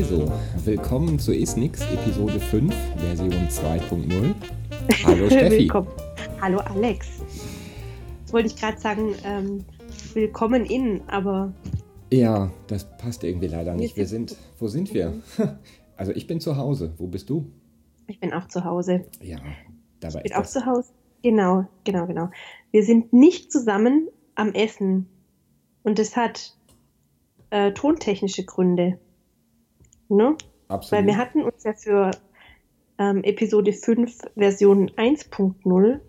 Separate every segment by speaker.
Speaker 1: Also, willkommen zu Isnix, Episode 5, Version 2.0. Hallo Steffi.
Speaker 2: Willkommen. Hallo Alex. Jetzt wollte ich gerade sagen, ähm, willkommen in, aber.
Speaker 1: Ja, das passt irgendwie leider nicht. Wir sind, wo sind wir? Also ich bin zu Hause. Wo bist du?
Speaker 2: Ich bin auch zu Hause.
Speaker 1: Ja, dabei
Speaker 2: Ich bin
Speaker 1: ist
Speaker 2: auch
Speaker 1: das.
Speaker 2: zu Hause. Genau, genau, genau. Wir sind nicht zusammen am Essen. Und das hat äh, tontechnische Gründe. Ne?
Speaker 1: Absolut.
Speaker 2: Weil wir hatten uns ja für ähm, Episode 5 Version 1.0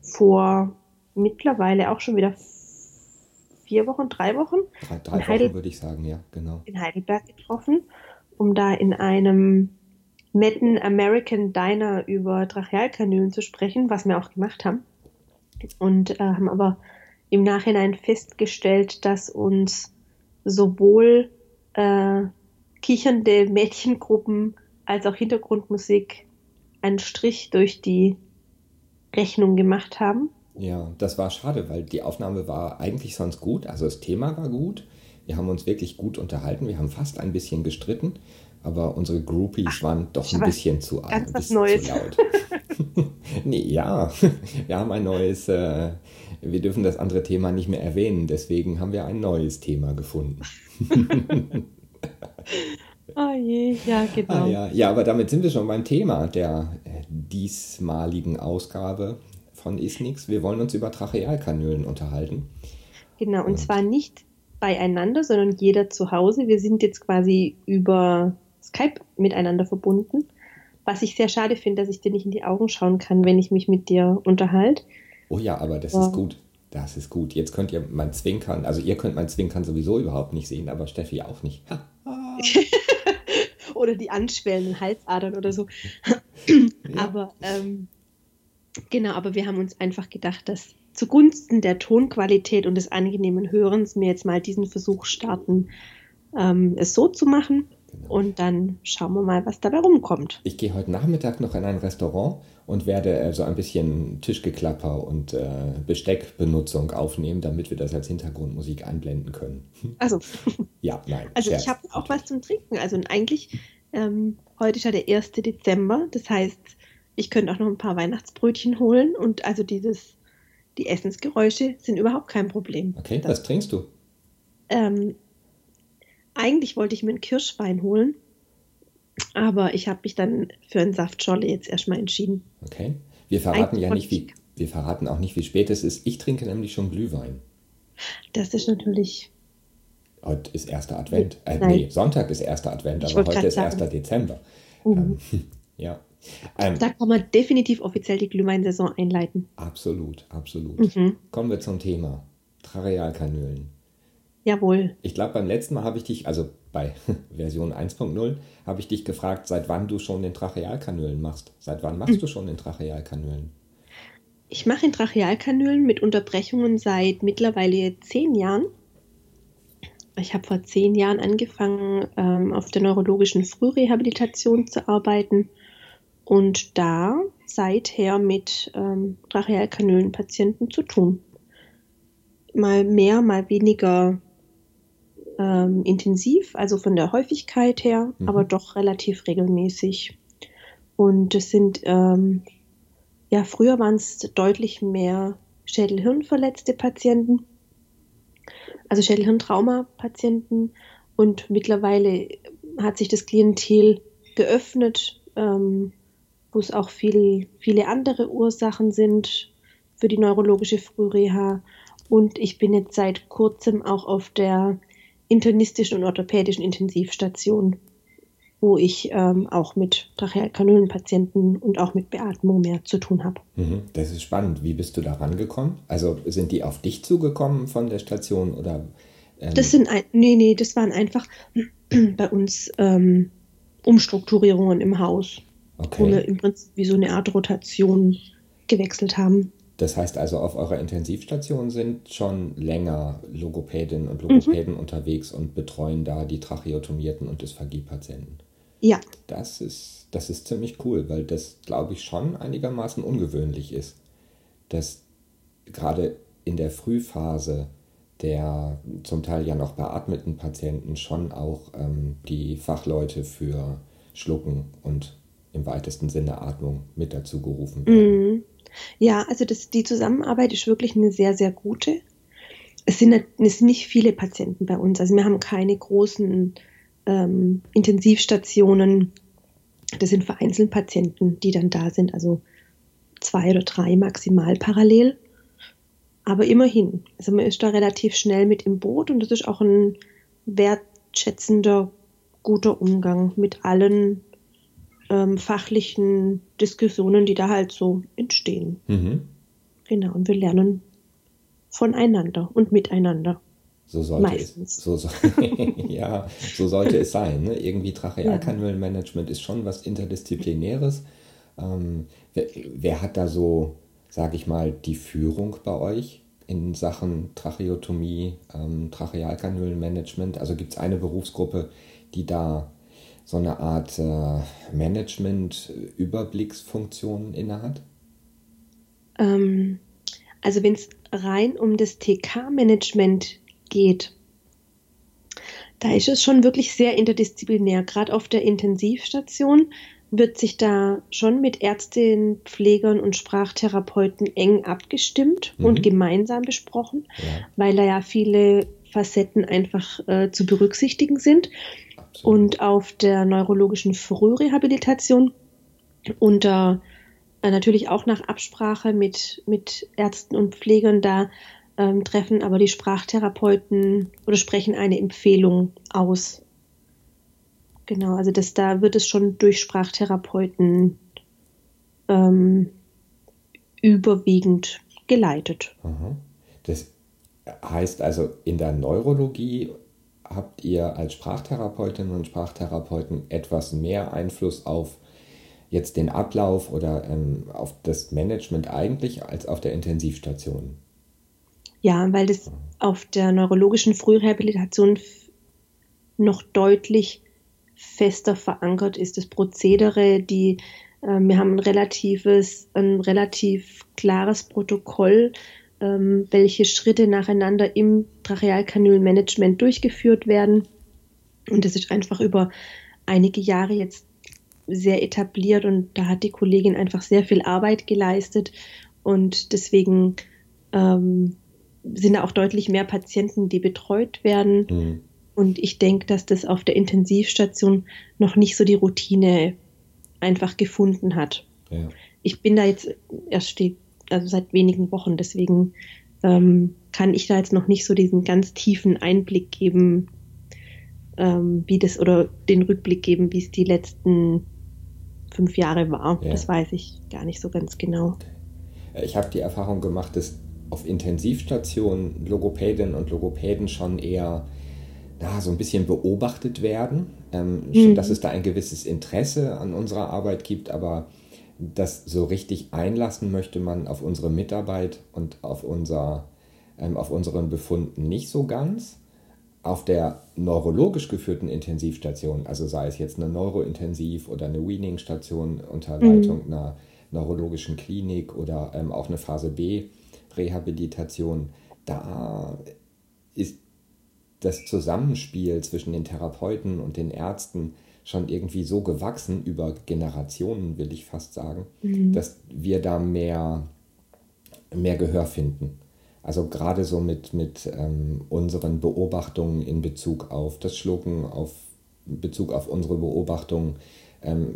Speaker 2: vor mittlerweile auch schon wieder vier Wochen, drei Wochen
Speaker 1: drei drei
Speaker 2: in Heidel-
Speaker 1: Wochen würde ich sagen, ja, genau.
Speaker 2: in Heidelberg getroffen, um da in einem netten American Diner über Trachealkanülen zu sprechen, was wir auch gemacht haben. Und äh, haben aber im Nachhinein festgestellt, dass uns sowohl äh, kichernde Mädchengruppen als auch Hintergrundmusik einen Strich durch die Rechnung gemacht haben.
Speaker 1: Ja, das war schade, weil die Aufnahme war eigentlich sonst gut. Also das Thema war gut. Wir haben uns wirklich gut unterhalten. Wir haben fast ein bisschen gestritten, aber unsere Groupies waren doch ein bisschen zu,
Speaker 2: ganz
Speaker 1: ein bisschen
Speaker 2: Neues.
Speaker 1: zu laut. nee, ja, wir haben ein neues, äh, wir dürfen das andere Thema nicht mehr erwähnen, deswegen haben wir ein neues Thema gefunden.
Speaker 2: Oh je, ja, genau.
Speaker 1: Ah, ja. ja, aber damit sind wir schon beim Thema der äh, diesmaligen Ausgabe von Isnix. Wir wollen uns über Trachealkanülen unterhalten.
Speaker 2: Genau, und
Speaker 1: Und-
Speaker 2: zwar nicht beieinander, sondern jeder zu Hause. Wir sind jetzt quasi über Skype miteinander verbunden. Was ich sehr schade finde, dass ich dir nicht in die Augen schauen kann, wenn ich mich mit dir unterhalte.
Speaker 1: Oh ja, aber das
Speaker 2: Ja.
Speaker 1: ist gut. Das ist gut. Jetzt könnt ihr mein Zwinkern, also ihr könnt mein Zwinkern sowieso überhaupt nicht sehen, aber Steffi auch nicht.
Speaker 2: Oder die anschwellenden Halsadern oder so.
Speaker 1: Ja.
Speaker 2: Aber ähm, genau, aber wir haben uns einfach gedacht, dass zugunsten der Tonqualität und des angenehmen Hörens wir jetzt mal diesen Versuch starten, ähm, es so zu machen.
Speaker 1: Genau.
Speaker 2: Und dann schauen wir mal, was dabei rumkommt.
Speaker 1: Ich gehe heute Nachmittag noch in ein Restaurant und werde äh, so ein bisschen Tischgeklapper und äh, Besteckbenutzung aufnehmen, damit wir das als Hintergrundmusik einblenden können.
Speaker 2: Also,
Speaker 1: Ja, nein.
Speaker 2: Also
Speaker 1: Scherz.
Speaker 2: ich habe auch was zum Trinken. Also eigentlich, ähm, heute ist ja der 1. Dezember. Das heißt, ich könnte auch noch ein paar Weihnachtsbrötchen holen. Und also dieses, die Essensgeräusche sind überhaupt kein Problem.
Speaker 1: Okay, was trinkst du?
Speaker 2: Ähm, eigentlich wollte ich mir einen Kirschwein holen. Aber ich habe mich dann für einen Saftschorle jetzt erstmal entschieden.
Speaker 1: Okay. Wir verraten
Speaker 2: Ein
Speaker 1: ja nicht, wie, wir verraten auch nicht, wie spät es ist. Ich trinke nämlich schon Glühwein.
Speaker 2: Das ist natürlich.
Speaker 1: Heute ist erster Advent. Äh, nee, Sonntag ist erster Advent, aber heute ist 1.
Speaker 2: sagen.
Speaker 1: Dezember.
Speaker 2: Mhm.
Speaker 1: Ähm, ja. Ähm,
Speaker 2: Da kann man definitiv offiziell die Glühweinsaison einleiten.
Speaker 1: absolut, absolut.
Speaker 2: Mhm.
Speaker 1: Kommen wir zum Thema. Trachealkanülen.
Speaker 2: Jawohl.
Speaker 1: Ich glaube, beim letzten Mal habe ich dich, also bei Version 1.0, habe ich dich gefragt, seit wann du schon den Trachealkanülen machst. Seit wann machst du schon den Trachealkanülen?
Speaker 2: Ich mache in Trachealkanülen mit Unterbrechungen seit mittlerweile zehn Jahren. Ich habe vor zehn Jahren angefangen, ähm, auf der neurologischen Frührehabilitation zu arbeiten und da seither mit ähm, Trachealkanülenpatienten zu tun. Mal mehr, mal weniger ähm, intensiv, also von der Häufigkeit her,
Speaker 1: Mhm.
Speaker 2: aber doch relativ regelmäßig. Und es sind ähm, ja, früher waren es deutlich mehr Schädel-Hirn-verletzte Patienten, also Schädel-Hirn-Trauma-Patienten. Und mittlerweile hat sich das Klientel geöffnet, ähm, wo es auch viel, viele andere Ursachen sind für die neurologische Frühreha. Und ich bin jetzt seit kurzem auch auf der internistischen und orthopädischen Intensivstation wo ich ähm, auch mit Trachealkanülenpatienten und auch mit Beatmung mehr zu tun habe.
Speaker 1: Mhm, das ist spannend. Wie bist du da rangekommen? Also sind die auf dich zugekommen von der Station oder? ähm,
Speaker 2: Das sind ein, nee, nee, das waren einfach bei uns ähm, Umstrukturierungen im Haus, wo wir
Speaker 1: okay.
Speaker 2: im Prinzip wie so eine Art Rotation gewechselt haben.
Speaker 1: Das heißt also, auf eurer Intensivstation sind schon länger Logopädinnen und Logopäden
Speaker 2: Mhm.
Speaker 1: unterwegs und betreuen da die Tracheotomierten und Dysphagie-Patienten.
Speaker 2: Ja,
Speaker 1: Das ist, das ist ziemlich cool, weil das, glaube ich, schon einigermaßen ungewöhnlich ist, dass gerade in der Frühphase der zum Teil ja noch beatmeten Patienten schon auch ähm, die Fachleute für Schlucken und im weitesten Sinne Atmung mit dazu gerufen werden.
Speaker 2: Mhm. Ja, also das, die Zusammenarbeit ist wirklich eine sehr, sehr gute. Es sind, es sind nicht viele Patienten bei uns. Also wir haben keine großen ähm, Intensivstationen. Das sind vereinzelt Patienten, die dann da sind. Also zwei oder drei maximal parallel. Aber immerhin, also man ist da relativ schnell mit im Boot und das ist auch ein wertschätzender, guter Umgang mit allen ähm, fachlichen Diskussionen, die da halt so entstehen. Mhm. Genau, und wir lernen voneinander und miteinander.
Speaker 1: So sollte Meistens. es. So, so, ja, so sollte es sein. Ne? Irgendwie Trachealkanülenmanagement ist schon was Interdisziplinäres. Ähm, wer, wer, hat da so, sage ich mal, die Führung bei euch in Sachen Tracheotomie, ähm, Trachealkanülenmanagement? Also gibt es eine Berufsgruppe, die da so eine Art äh, Management-Überblicksfunktion innehat?
Speaker 2: Ähm, also wenn es rein um das TK-Management geht, da ist es schon wirklich sehr interdisziplinär. Gerade auf der Intensivstation wird sich da schon mit Ärztinnen, Pflegern und Sprachtherapeuten eng abgestimmt mhm. und gemeinsam besprochen, ja. weil da ja viele Facetten einfach äh, zu berücksichtigen sind. Und auf der neurologischen Frührehabilitation unter äh, natürlich auch nach Absprache mit, mit Ärzten und Pflegern da ähm, treffen aber die Sprachtherapeuten oder sprechen eine Empfehlung aus. Genau, also das, da wird es schon durch Sprachtherapeuten ähm, überwiegend geleitet.
Speaker 1: Das heißt also, in der Neurologie habt ihr als Sprachtherapeutinnen und Sprachtherapeuten etwas mehr Einfluss auf jetzt den Ablauf oder ähm, auf das Management eigentlich als auf der Intensivstation?
Speaker 2: Ja, weil das auf der neurologischen Frührehabilitation noch deutlich fester verankert ist. Das Prozedere, die, äh, wir haben ein relatives, ein relativ klares Protokoll, ähm, welche Schritte nacheinander im Trachealkanülmanagement durchgeführt werden. Und das ist einfach über einige Jahre jetzt sehr etabliert und da hat die Kollegin einfach sehr viel Arbeit geleistet und deswegen ähm, sind da auch deutlich mehr Patienten, die betreut werden. Mhm. Und ich denke, dass das auf der Intensivstation noch nicht so die Routine einfach gefunden hat. Ja. Ich bin da jetzt erst steht, also seit wenigen Wochen, deswegen ähm, kann ich da jetzt noch nicht so diesen ganz tiefen Einblick geben, ähm, wie das oder den Rückblick geben, wie es die letzten fünf Jahre war. Ja. Das weiß ich gar nicht so ganz genau.
Speaker 1: Ich habe die Erfahrung gemacht, dass auf Intensivstationen Logopädinnen und Logopäden schon eher na, so ein bisschen beobachtet werden, ähm, mhm. dass es da ein gewisses Interesse an unserer Arbeit gibt, aber das so richtig einlassen möchte man auf unsere Mitarbeit und auf, unser, ähm, auf unseren Befunden nicht so ganz. Auf der neurologisch geführten Intensivstation, also sei es jetzt eine Neurointensiv oder eine Weaning-Station unter Leitung mhm. einer neurologischen Klinik oder ähm, auch eine Phase B, Rehabilitation, da ist das Zusammenspiel zwischen den Therapeuten und den Ärzten schon irgendwie so gewachsen über Generationen, will ich fast sagen, mhm. dass wir da mehr, mehr Gehör finden. Also gerade so mit, mit ähm, unseren Beobachtungen in Bezug auf das Schlucken, auf Bezug auf unsere Beobachtungen ähm,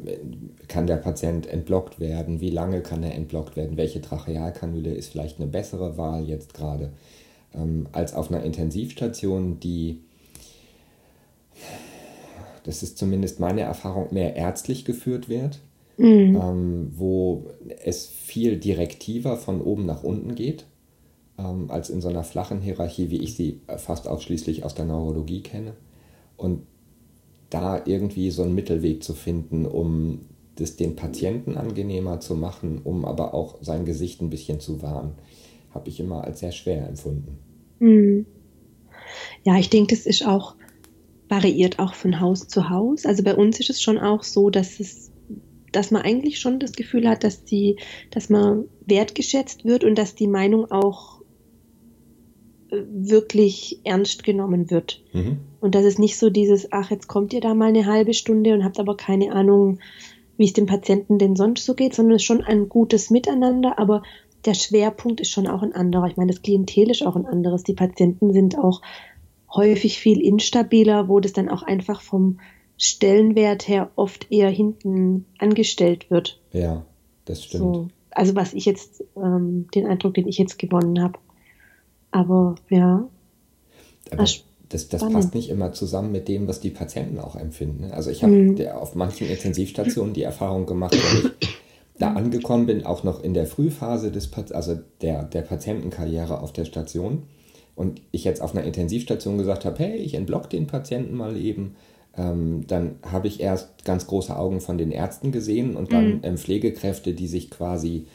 Speaker 1: kann der Patient entblockt werden? Wie lange kann er entblockt werden? Welche Trachealkanüle ist vielleicht eine bessere Wahl jetzt gerade ähm, als auf einer Intensivstation, die, das ist zumindest meine Erfahrung, mehr ärztlich geführt wird, mhm. ähm, wo es viel direktiver von oben nach unten geht, ähm, als in so einer flachen Hierarchie, wie ich sie fast ausschließlich aus der Neurologie kenne. Und da irgendwie so einen Mittelweg zu finden, um das den Patienten angenehmer zu machen, um aber auch sein Gesicht ein bisschen zu wahren, habe ich immer als sehr schwer empfunden.
Speaker 2: Mhm. Ja, ich denke, das ist auch variiert auch von Haus zu Haus. Also bei uns ist es schon auch so, dass es dass man eigentlich schon das Gefühl hat, dass die, dass man wertgeschätzt wird und dass die Meinung auch wirklich ernst genommen wird. Mhm. Und dass es nicht so dieses, ach, jetzt kommt ihr da mal eine halbe Stunde und habt aber keine Ahnung, wie es dem Patienten denn sonst so geht, sondern es ist schon ein gutes Miteinander, aber der Schwerpunkt ist schon auch ein anderer. Ich meine, das Klientel ist auch ein anderes. Die Patienten sind auch häufig viel instabiler, wo das dann auch einfach vom Stellenwert her oft eher hinten angestellt wird.
Speaker 1: Ja, das stimmt.
Speaker 2: So, also was ich jetzt, ähm, den Eindruck, den ich jetzt gewonnen habe. Aber ja.
Speaker 1: Aber das, das passt nicht immer zusammen mit dem, was die Patienten auch empfinden. Ne? Also ich habe mhm. auf manchen Intensivstationen die Erfahrung gemacht, wenn ich da angekommen bin, auch noch in der Frühphase des, also der, der Patientenkarriere auf der Station und ich jetzt auf einer Intensivstation gesagt habe, hey, ich entblock den Patienten mal eben, ähm, dann habe ich erst ganz große Augen von den Ärzten gesehen und dann mhm. ähm, Pflegekräfte, die sich quasi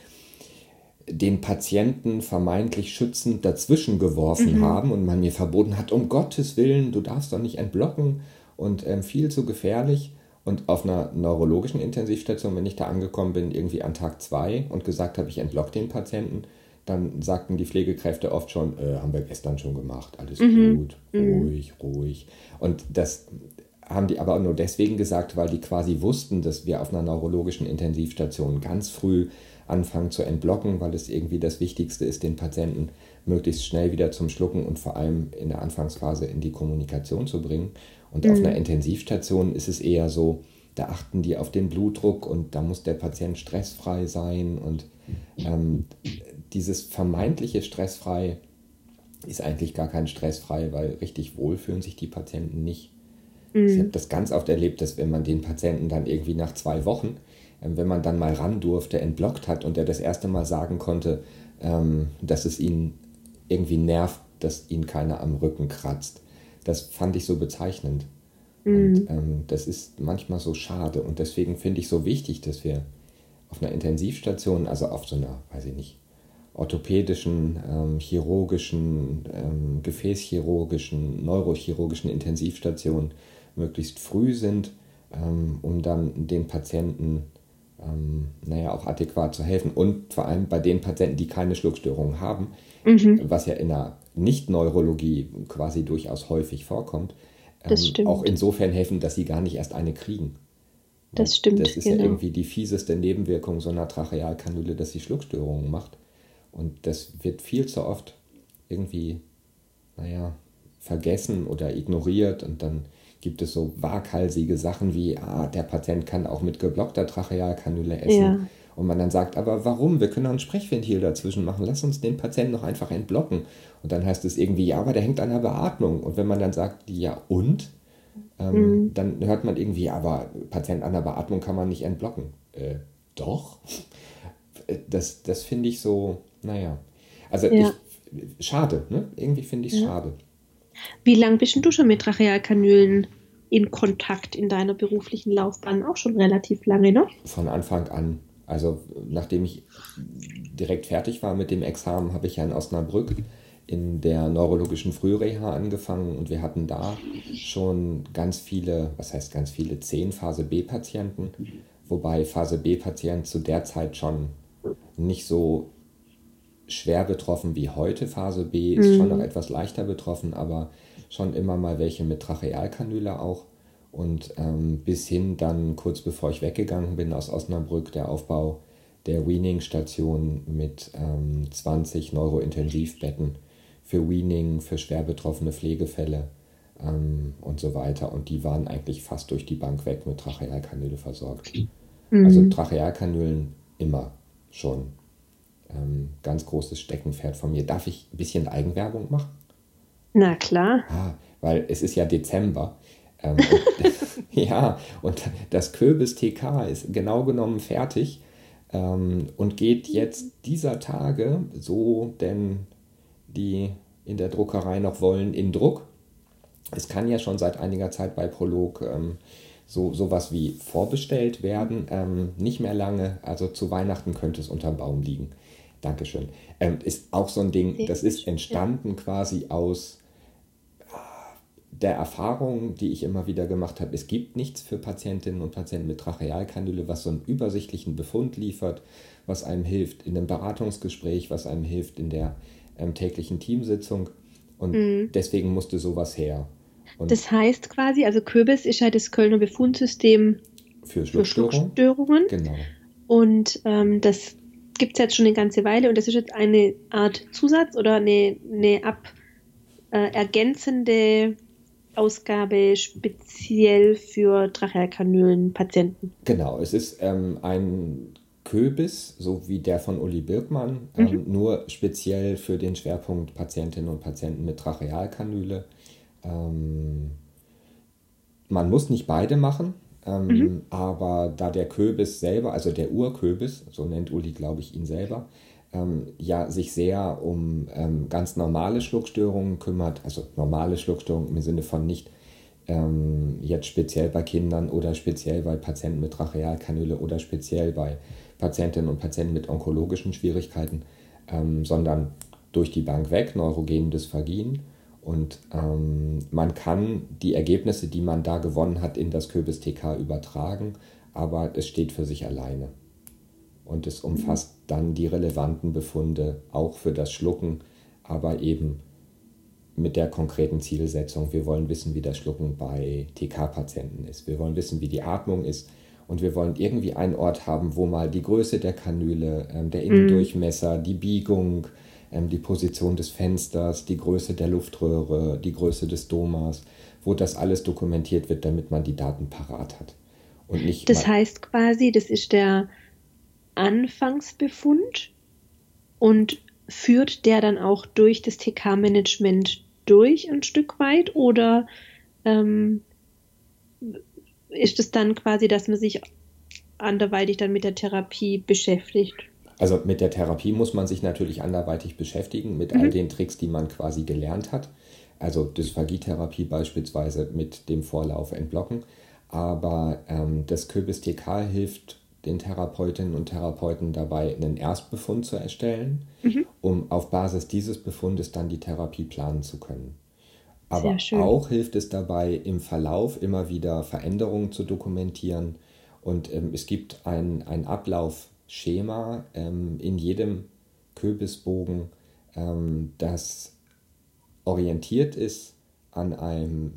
Speaker 1: den Patienten vermeintlich schützend dazwischen geworfen mhm. haben und man mir verboten hat, um Gottes Willen, du darfst doch nicht entblocken und ähm, viel zu gefährlich. Und auf einer neurologischen Intensivstation, wenn ich da angekommen bin, irgendwie an Tag zwei und gesagt habe, ich entblock den Patienten, dann sagten die Pflegekräfte oft schon, äh, haben wir gestern schon gemacht, alles mhm. gut, mhm. ruhig, mhm. ruhig. Und das haben die aber nur deswegen gesagt, weil die quasi wussten, dass wir auf einer neurologischen Intensivstation ganz früh anfangen zu entblocken, weil es irgendwie das Wichtigste ist, den Patienten möglichst schnell wieder zum Schlucken und vor allem in der Anfangsphase in die Kommunikation zu bringen. Und mhm. auf einer Intensivstation ist es eher so, da achten die auf den Blutdruck und da muss der Patient stressfrei sein. Und ähm, dieses vermeintliche stressfrei ist eigentlich gar kein stressfrei, weil richtig wohl fühlen sich die Patienten nicht. Mhm. Ich habe das ganz oft erlebt, dass wenn man den Patienten dann irgendwie nach zwei Wochen ähm, wenn man dann mal ran durfte, entblockt hat und er das erste Mal sagen konnte, ähm, dass es ihn irgendwie nervt, dass ihn keiner am Rücken kratzt. Das fand ich so bezeichnend. Mhm. Und ähm, das ist manchmal so schade. Und deswegen finde ich so wichtig, dass wir auf einer Intensivstation, also auf so einer, weiß ich nicht, orthopädischen, ähm, chirurgischen, ähm, gefäßchirurgischen, neurochirurgischen Intensivstation möglichst früh sind, ähm, um dann den Patienten ähm, naja, auch adäquat zu helfen. Und vor allem bei den Patienten, die keine Schluckstörungen haben, mhm. was ja in der Nicht-Neurologie quasi durchaus häufig vorkommt, ähm, auch insofern helfen, dass sie gar nicht erst eine kriegen.
Speaker 2: Das stimmt.
Speaker 1: Das ist genau. ja irgendwie die fieseste Nebenwirkung so einer Trachealkanüle, dass sie Schluckstörungen macht. Und das wird viel zu oft irgendwie, naja, vergessen oder ignoriert und dann gibt es so waghalsige Sachen wie, ah, der Patient kann auch mit geblockter Trachealkanüle essen. Ja. Und man dann sagt, aber warum? Wir können auch ein Sprechventil dazwischen machen. Lass uns den Patienten noch einfach entblocken. Und dann heißt es irgendwie, ja, aber der hängt an der Beatmung. Und wenn man dann sagt, ja und? Ähm, mhm. Dann hört man irgendwie, aber Patient an der Beatmung kann man nicht entblocken. Äh, doch. Das, das finde ich so, naja. Also ja. ich, schade, ne? Irgendwie finde ich es ja. schade.
Speaker 2: Wie lange bist du schon mit Trachealkanülen in Kontakt in deiner beruflichen Laufbahn? Auch schon relativ lange, ne?
Speaker 1: Von Anfang an. Also nachdem ich direkt fertig war mit dem Examen, habe ich ja in Osnabrück in der neurologischen Frühreha angefangen und wir hatten da schon ganz viele, was heißt ganz viele, zehn Phase B-Patienten, wobei Phase B-Patient zu der Zeit schon nicht so schwer betroffen wie heute. Phase B ist mhm. schon noch etwas leichter betroffen, aber schon immer mal welche mit Trachealkanüle auch. Und ähm, bis hin dann, kurz bevor ich weggegangen bin aus Osnabrück, der Aufbau der Weaning-Station mit ähm, 20 Neurointensivbetten für Weaning, für schwer betroffene Pflegefälle ähm, und so weiter. Und die waren eigentlich fast durch die Bank weg mit Trachealkanüle versorgt. Mhm. Also Trachealkanülen immer schon ähm, ganz großes Steckenpferd von mir. Darf ich ein bisschen Eigenwerbung machen?
Speaker 2: Na klar.
Speaker 1: Ah, weil es ist ja Dezember. Ähm, und, ja, und das Kürbis TK ist genau genommen fertig ähm, und geht jetzt dieser Tage, so denn die in der Druckerei noch wollen, in Druck. Es kann ja schon seit einiger Zeit bei Prolog ähm, so sowas wie vorbestellt werden. Ähm, nicht mehr lange, also zu Weihnachten könnte es unterm Baum liegen. Dankeschön. Ähm, ist auch so ein Ding, das ist entstanden quasi aus ah, der Erfahrung, die ich immer wieder gemacht habe. Es gibt nichts für Patientinnen und Patienten mit Trachealkanüle, was so einen übersichtlichen Befund liefert, was einem hilft in einem Beratungsgespräch, was einem hilft in der ähm, täglichen Teamsitzung. Und mhm. deswegen musste sowas her.
Speaker 2: Und das heißt quasi, also Kürbis ist ja das Kölner Befundsystem
Speaker 1: für Schluckstörungen. Für
Speaker 2: Schluckstörungen.
Speaker 1: Genau.
Speaker 2: Und ähm, das gibt es jetzt schon eine ganze Weile und das ist jetzt eine Art Zusatz oder eine, eine ab, äh, ergänzende Ausgabe speziell für Trachealkanülen-Patienten.
Speaker 1: Genau, es ist ähm, ein Köbis, so wie der von Uli Birkmann, ähm, mhm. nur speziell für den Schwerpunkt Patientinnen und Patienten mit Trachealkanüle. Ähm, man muss nicht beide machen, ähm, mhm. aber da der Köbis selber, also der Urköbis, so nennt Uli, glaube ich, ihn selber, ähm, ja sich sehr um ähm, ganz normale Schluckstörungen kümmert, also normale Schluckstörungen im Sinne von nicht ähm, jetzt speziell bei Kindern oder speziell bei Patienten mit Trachealkanüle oder speziell bei Patientinnen und Patienten mit onkologischen Schwierigkeiten, ähm, sondern durch die Bank weg, neurogenen Dysphagien. Und ähm, man kann die Ergebnisse, die man da gewonnen hat, in das Köbis TK übertragen, aber es steht für sich alleine. Und es umfasst dann die relevanten Befunde auch für das Schlucken, aber eben mit der konkreten Zielsetzung. Wir wollen wissen, wie das Schlucken bei TK-Patienten ist. Wir wollen wissen, wie die Atmung ist. Und wir wollen irgendwie einen Ort haben, wo mal die Größe der Kanüle, ähm, der Innendurchmesser, die Biegung, die Position des Fensters, die Größe der Luftröhre, die Größe des Domas, wo das alles dokumentiert wird, damit man die Daten parat hat.
Speaker 2: Und nicht das heißt quasi, das ist der Anfangsbefund und führt der dann auch durch das TK-Management durch ein Stück weit oder ähm, ist es dann quasi, dass man sich anderweitig dann mit der Therapie beschäftigt?
Speaker 1: Also mit der Therapie muss man sich natürlich anderweitig beschäftigen, mit mhm. all den Tricks, die man quasi gelernt hat. Also Dysphagietherapie beispielsweise mit dem Vorlauf entblocken. Aber ähm, das Kürbis TK hilft den Therapeutinnen und Therapeuten dabei, einen Erstbefund zu erstellen, mhm. um auf Basis dieses Befundes dann die Therapie planen zu können. Aber auch hilft es dabei, im Verlauf immer wieder Veränderungen zu dokumentieren. Und ähm, es gibt ein, ein Ablaufschema ähm, in jedem Köbisbogen, ähm, das orientiert ist an einem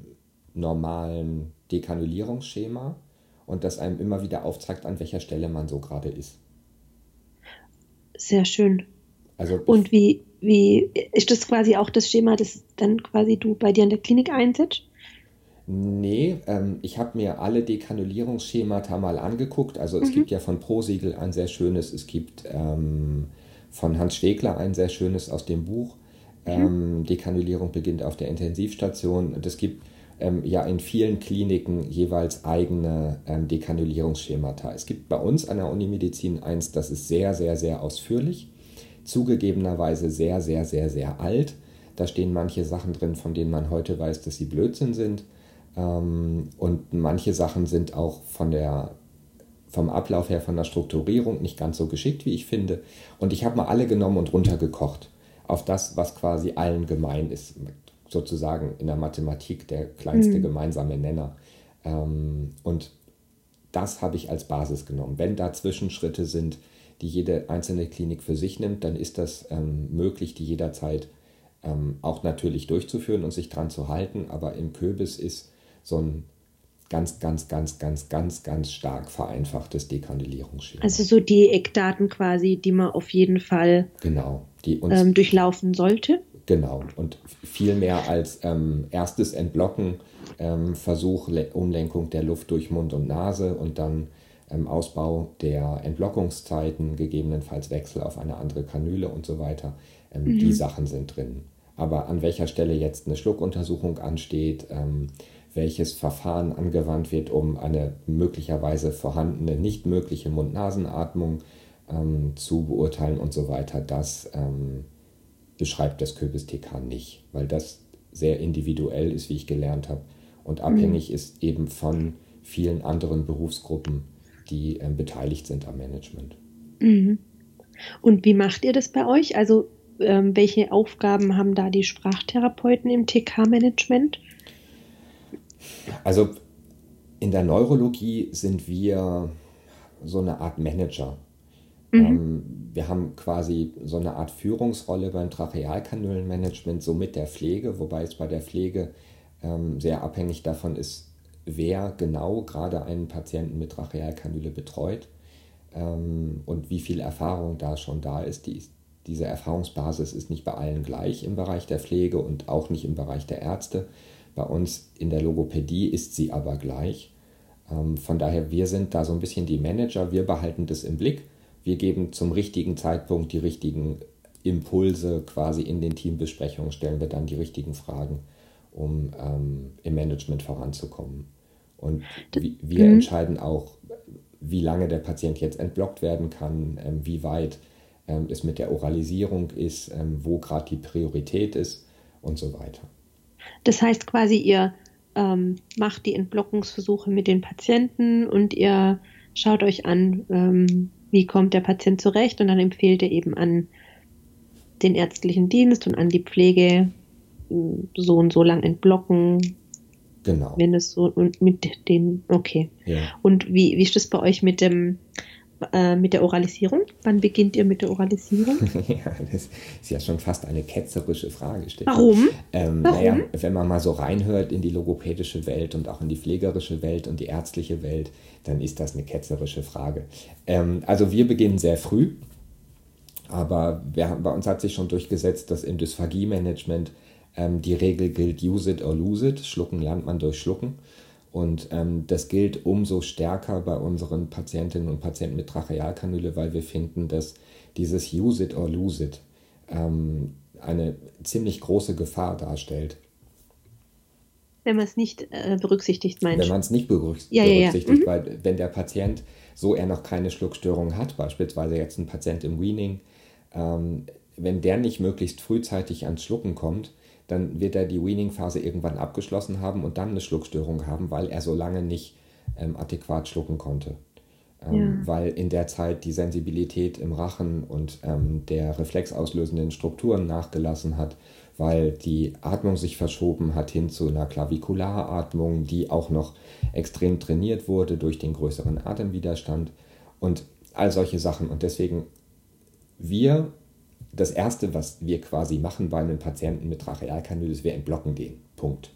Speaker 1: normalen Dekanulierungsschema und das einem immer wieder aufzeigt, an welcher Stelle man so gerade ist.
Speaker 2: Sehr schön. Also und wie, wie ist das quasi auch das Schema, das dann quasi du bei dir in der Klinik einsetzt?
Speaker 1: Nee, ähm, ich habe mir alle Dekanulierungsschemata mal angeguckt. Also es mhm. gibt ja von ProSiegel ein sehr schönes, es gibt ähm, von Hans Schwegler ein sehr schönes aus dem Buch. Mhm. Ähm, Dekanulierung beginnt auf der Intensivstation. Und es gibt ähm, ja in vielen Kliniken jeweils eigene ähm, Dekanulierungsschemata. Es gibt bei uns an der Unimedizin eins, das ist sehr, sehr, sehr ausführlich, zugegebenerweise sehr, sehr, sehr, sehr alt. Da stehen manche Sachen drin, von denen man heute weiß, dass sie Blödsinn sind. Ähm, und manche Sachen sind auch von der, vom Ablauf her, von der Strukturierung nicht ganz so geschickt, wie ich finde. Und ich habe mal alle genommen und runtergekocht auf das, was quasi allen gemein ist sozusagen in der Mathematik der kleinste mhm. gemeinsame Nenner. Ähm, und das habe ich als Basis genommen. Wenn da Zwischenschritte sind, die jede einzelne Klinik für sich nimmt, dann ist das ähm, möglich, die jederzeit auch natürlich durchzuführen und sich dran zu halten. Aber im Köbis ist so ein ganz, ganz, ganz, ganz, ganz, ganz stark vereinfachtes Dekandilierungsschema.
Speaker 2: Also so die Eckdaten quasi, die man auf jeden Fall
Speaker 1: genau,
Speaker 2: die uns, ähm, durchlaufen sollte.
Speaker 1: Genau, und viel mehr als ähm, erstes Entblocken, ähm, Versuch, Le Umlenkung der Luft durch Mund und Nase und dann ähm, Ausbau der Entblockungszeiten, gegebenenfalls Wechsel auf eine andere Kanüle und so weiter. Ähm, mhm. Die Sachen sind drin. Aber an welcher Stelle jetzt eine Schluckuntersuchung ansteht, ähm, welches Verfahren angewandt wird, um eine möglicherweise vorhandene, nicht mögliche Mund-Nasen-Atmung ähm, zu beurteilen und so weiter, das beschreibt das Kürbis-TK nicht, weil das sehr individuell ist, wie ich gelernt habe, und abhängig mhm. ist eben von vielen anderen Berufsgruppen, die äh, beteiligt sind am Management.
Speaker 2: Mhm. Und wie macht ihr das bei euch? Also ähm, welche Aufgaben haben da die Sprachtherapeuten im TK-Management?
Speaker 1: Also in der Neurologie sind wir so eine Art Manager Mhm. Ähm, wir haben quasi so eine Art Führungsrolle beim Trachealkanülenmanagement, so mit der Pflege, wobei es bei der Pflege ähm, sehr abhängig davon ist, wer genau gerade einen Patienten mit Trachealkanüle betreut ähm, und wie viel Erfahrung da schon da ist. Die, diese Erfahrungsbasis ist nicht bei allen gleich im Bereich der Pflege und auch nicht im Bereich der Ärzte. Bei uns in der Logopädie ist sie aber gleich. Ähm, von daher, wir sind da so ein bisschen die Manager, wir behalten das im Blick. Wir geben zum richtigen Zeitpunkt die richtigen Impulse quasi in den Teambesprechungen, stellen wir dann die richtigen Fragen, um ähm, im Management voranzukommen. Und wir mhm. entscheiden auch, wie lange der Patient jetzt entblockt werden kann, ähm, wie weit ähm, es mit der Oralisierung ist, ähm, wo gerade die Priorität ist und so weiter.
Speaker 2: Das heißt quasi, ihr ähm, macht die Entblockungsversuche mit den Patienten und ihr schaut euch an, ähm, wie kommt der Patient zurecht und dann empfehlt ihr eben an den ärztlichen Dienst und an die Pflege so und so lang entblocken.
Speaker 1: Genau.
Speaker 2: Wenn es so und mit den, okay. Ja. Und wie, wie ist das bei euch mit dem äh, mit der Oralisierung? Wann beginnt ihr mit der Oralisierung?
Speaker 1: ja, das ist ja schon fast eine ketzerische Frage.
Speaker 2: Warum?
Speaker 1: Ähm, Warum? Naja, wenn man mal so reinhört in die logopädisische Welt und auch in die pflegerische Welt und die ärztliche Welt, dann ist das eine ketzerische Frage. Ähm, also wir beginnen sehr früh, aber wir, bei uns hat sich schon durchgesetzt, dass im Dysphagie-Management ähm, die Regel gilt, use it or lose it, schlucken lernt man durch Schlucken. Und ähm, das gilt umso stärker bei unseren Patientinnen und Patienten mit Trachealkanüle, weil wir finden, dass dieses Use it or lose it ähm, eine ziemlich große Gefahr darstellt.
Speaker 2: Wenn man es nicht äh, berücksichtigt,
Speaker 1: meinst Wenn man es nicht berücksichtigt, ja, ja, ja. Mhm. weil wenn der Patient, so er noch keine Schluckstörung hat, beispielsweise jetzt ein Patient im Weaning, ähm, wenn der nicht möglichst frühzeitig ans Schlucken kommt, dann wird er die Weaning-Phase irgendwann abgeschlossen haben und dann eine Schluckstörung haben, weil er so lange nicht ähm, adäquat schlucken konnte. Ähm, ja. Weil in der Zeit die Sensibilität im Rachen und ähm, der reflexauslösenden Strukturen nachgelassen hat, weil die Atmung sich verschoben hat hin zu einer Klavikularatmung, die auch noch extrem trainiert wurde durch den größeren Atemwiderstand und all solche Sachen. Und deswegen, wir das Erste, was wir quasi machen bei einem Patienten mit Trachealkanül, ist, wir entblocken den. Punkt.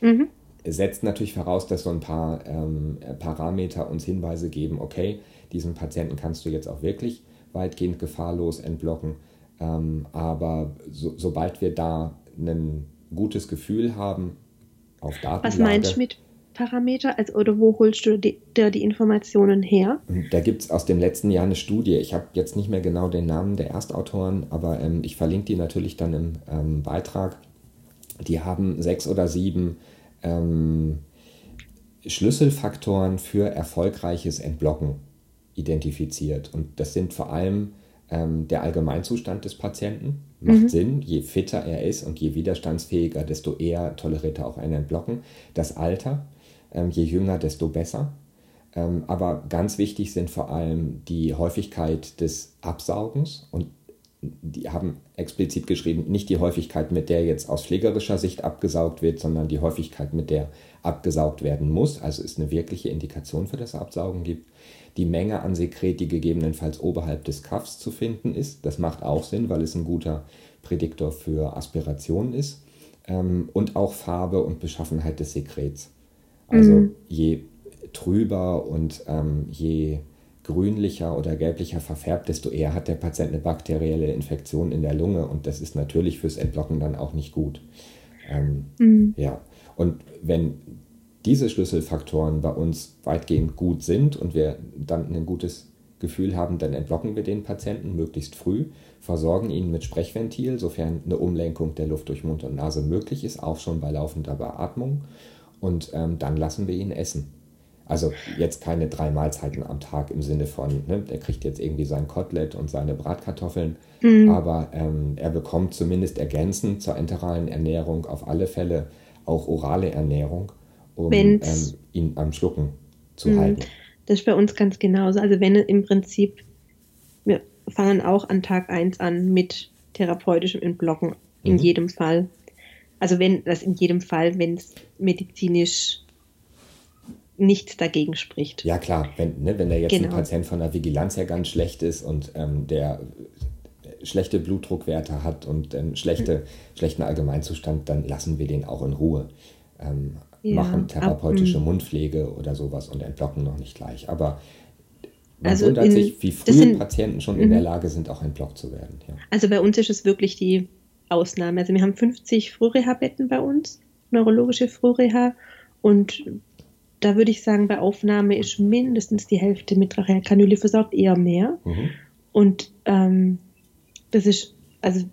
Speaker 1: Mhm. Setzt natürlich voraus, dass so ein paar ähm, Parameter uns Hinweise geben, okay, diesen Patienten kannst du jetzt auch wirklich weitgehend gefahrlos entblocken. Ähm, aber so, sobald wir da ein gutes Gefühl haben, auf Datenlage...
Speaker 2: Was meinst du mit Parameter? Also, oder wo holst du die, da die Informationen her?
Speaker 1: Da gibt es aus dem letzten Jahr eine Studie. Ich habe jetzt nicht mehr genau den Namen der Erstautoren, aber ähm, ich verlinke die natürlich dann im ähm, Beitrag. Die haben sechs oder sieben ähm, Schlüsselfaktoren für erfolgreiches Entblocken identifiziert. Und das sind vor allem ähm, der Allgemeinzustand des Patienten. Macht mhm. Sinn, je fitter er ist und je widerstandsfähiger, desto eher toleriert er auch ein Entblocken. Das Alter, je jünger, desto besser. Ähm, aber ganz wichtig sind vor allem die Häufigkeit des Absaugens und die haben explizit geschrieben, nicht die Häufigkeit, mit der jetzt aus pflegerischer Sicht abgesaugt wird, sondern die Häufigkeit, mit der abgesaugt werden muss, also es eine wirkliche Indikation für das Absaugen gibt. Die Menge an Sekret, die gegebenenfalls oberhalb des Kaffs zu finden ist, das macht auch Sinn, weil es ein guter Prädiktor für Aspirationen ist. Ähm, und auch Farbe und Beschaffenheit des Sekrets. Also mhm. je trüber und ähm, je grünlicher oder gelblicher verfärbt, desto eher hat der Patient eine bakterielle Infektion in der Lunge und das ist natürlich fürs Entblocken dann auch nicht gut. Ähm, mhm. Ja, und wenn diese Schlüsselfaktoren bei uns weitgehend gut sind und wir dann ein gutes Gefühl haben, dann entblocken wir den Patienten möglichst früh, versorgen ihn mit Sprechventil, sofern eine Umlenkung der Luft durch Mund und Nase möglich ist, auch schon bei laufender Beatmung und ähm, dann lassen wir ihn essen. Also jetzt keine drei Mahlzeiten am Tag im Sinne von, ne, der kriegt jetzt irgendwie sein Kotelett und seine Bratkartoffeln, mhm. aber ähm, er bekommt zumindest ergänzend zur enteralen Ernährung auf alle Fälle auch orale Ernährung, um ähm, ihn am Schlucken zu mhm. halten.
Speaker 2: Das ist bei uns ganz genauso. Also wenn im Prinzip, wir fangen auch an Tag 1 an mit therapeutischem Entblocken, in mhm. jedem Fall. Also wenn das in jedem Fall, wenn es medizinisch nichts dagegen spricht.
Speaker 1: Ja, klar, wenn, ne, wenn der jetzt genau. ein Patient von der Vigilanz her ganz schlecht ist und ähm, der schlechte Blutdruckwerte hat und ähm, schlechte, mhm. schlechten Allgemeinzustand, dann lassen wir den auch in Ruhe. Ähm, ja, machen therapeutische ab, mm. Mundpflege oder sowas und entblocken noch nicht gleich. Aber man also wundert in, sich, wie früh sind, Patienten schon in der mhm. Lage sind, auch entblockt zu werden. Ja.
Speaker 2: Also bei uns ist es wirklich die Ausnahme. Also wir haben 50 Frühreha-Betten bei uns, neurologische Frühreha. Und da würde ich sagen, bei Aufnahme ist mindestens die Hälfte mit Trachealkanüle versorgt, eher mehr. Mhm. Und ähm, das ist also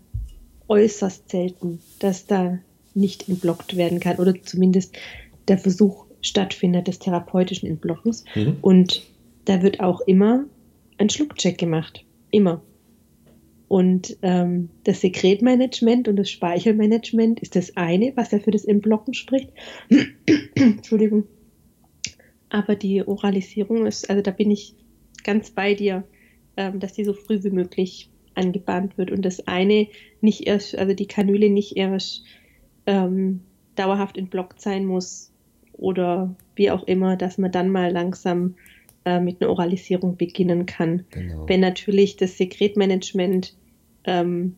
Speaker 2: äußerst selten, dass da nicht entblockt werden kann oder zumindest der Versuch stattfindet des therapeutischen Entblockens. Mhm. Und da wird auch immer ein Schluckcheck gemacht. Immer. Und ähm, das Sekretmanagement und das Speichelmanagement ist das eine, was ja für das Entblocken spricht. Entschuldigung. Aber die Oralisierung ist, also da bin ich ganz bei dir, ähm, dass die so früh wie möglich angebahnt wird und das eine nicht erst, also die Kanüle nicht erst ähm, dauerhaft entblockt sein muss oder wie auch immer, dass man dann mal langsam äh, mit einer Oralisierung beginnen kann. Genau. Wenn natürlich das Sekretmanagement ähm,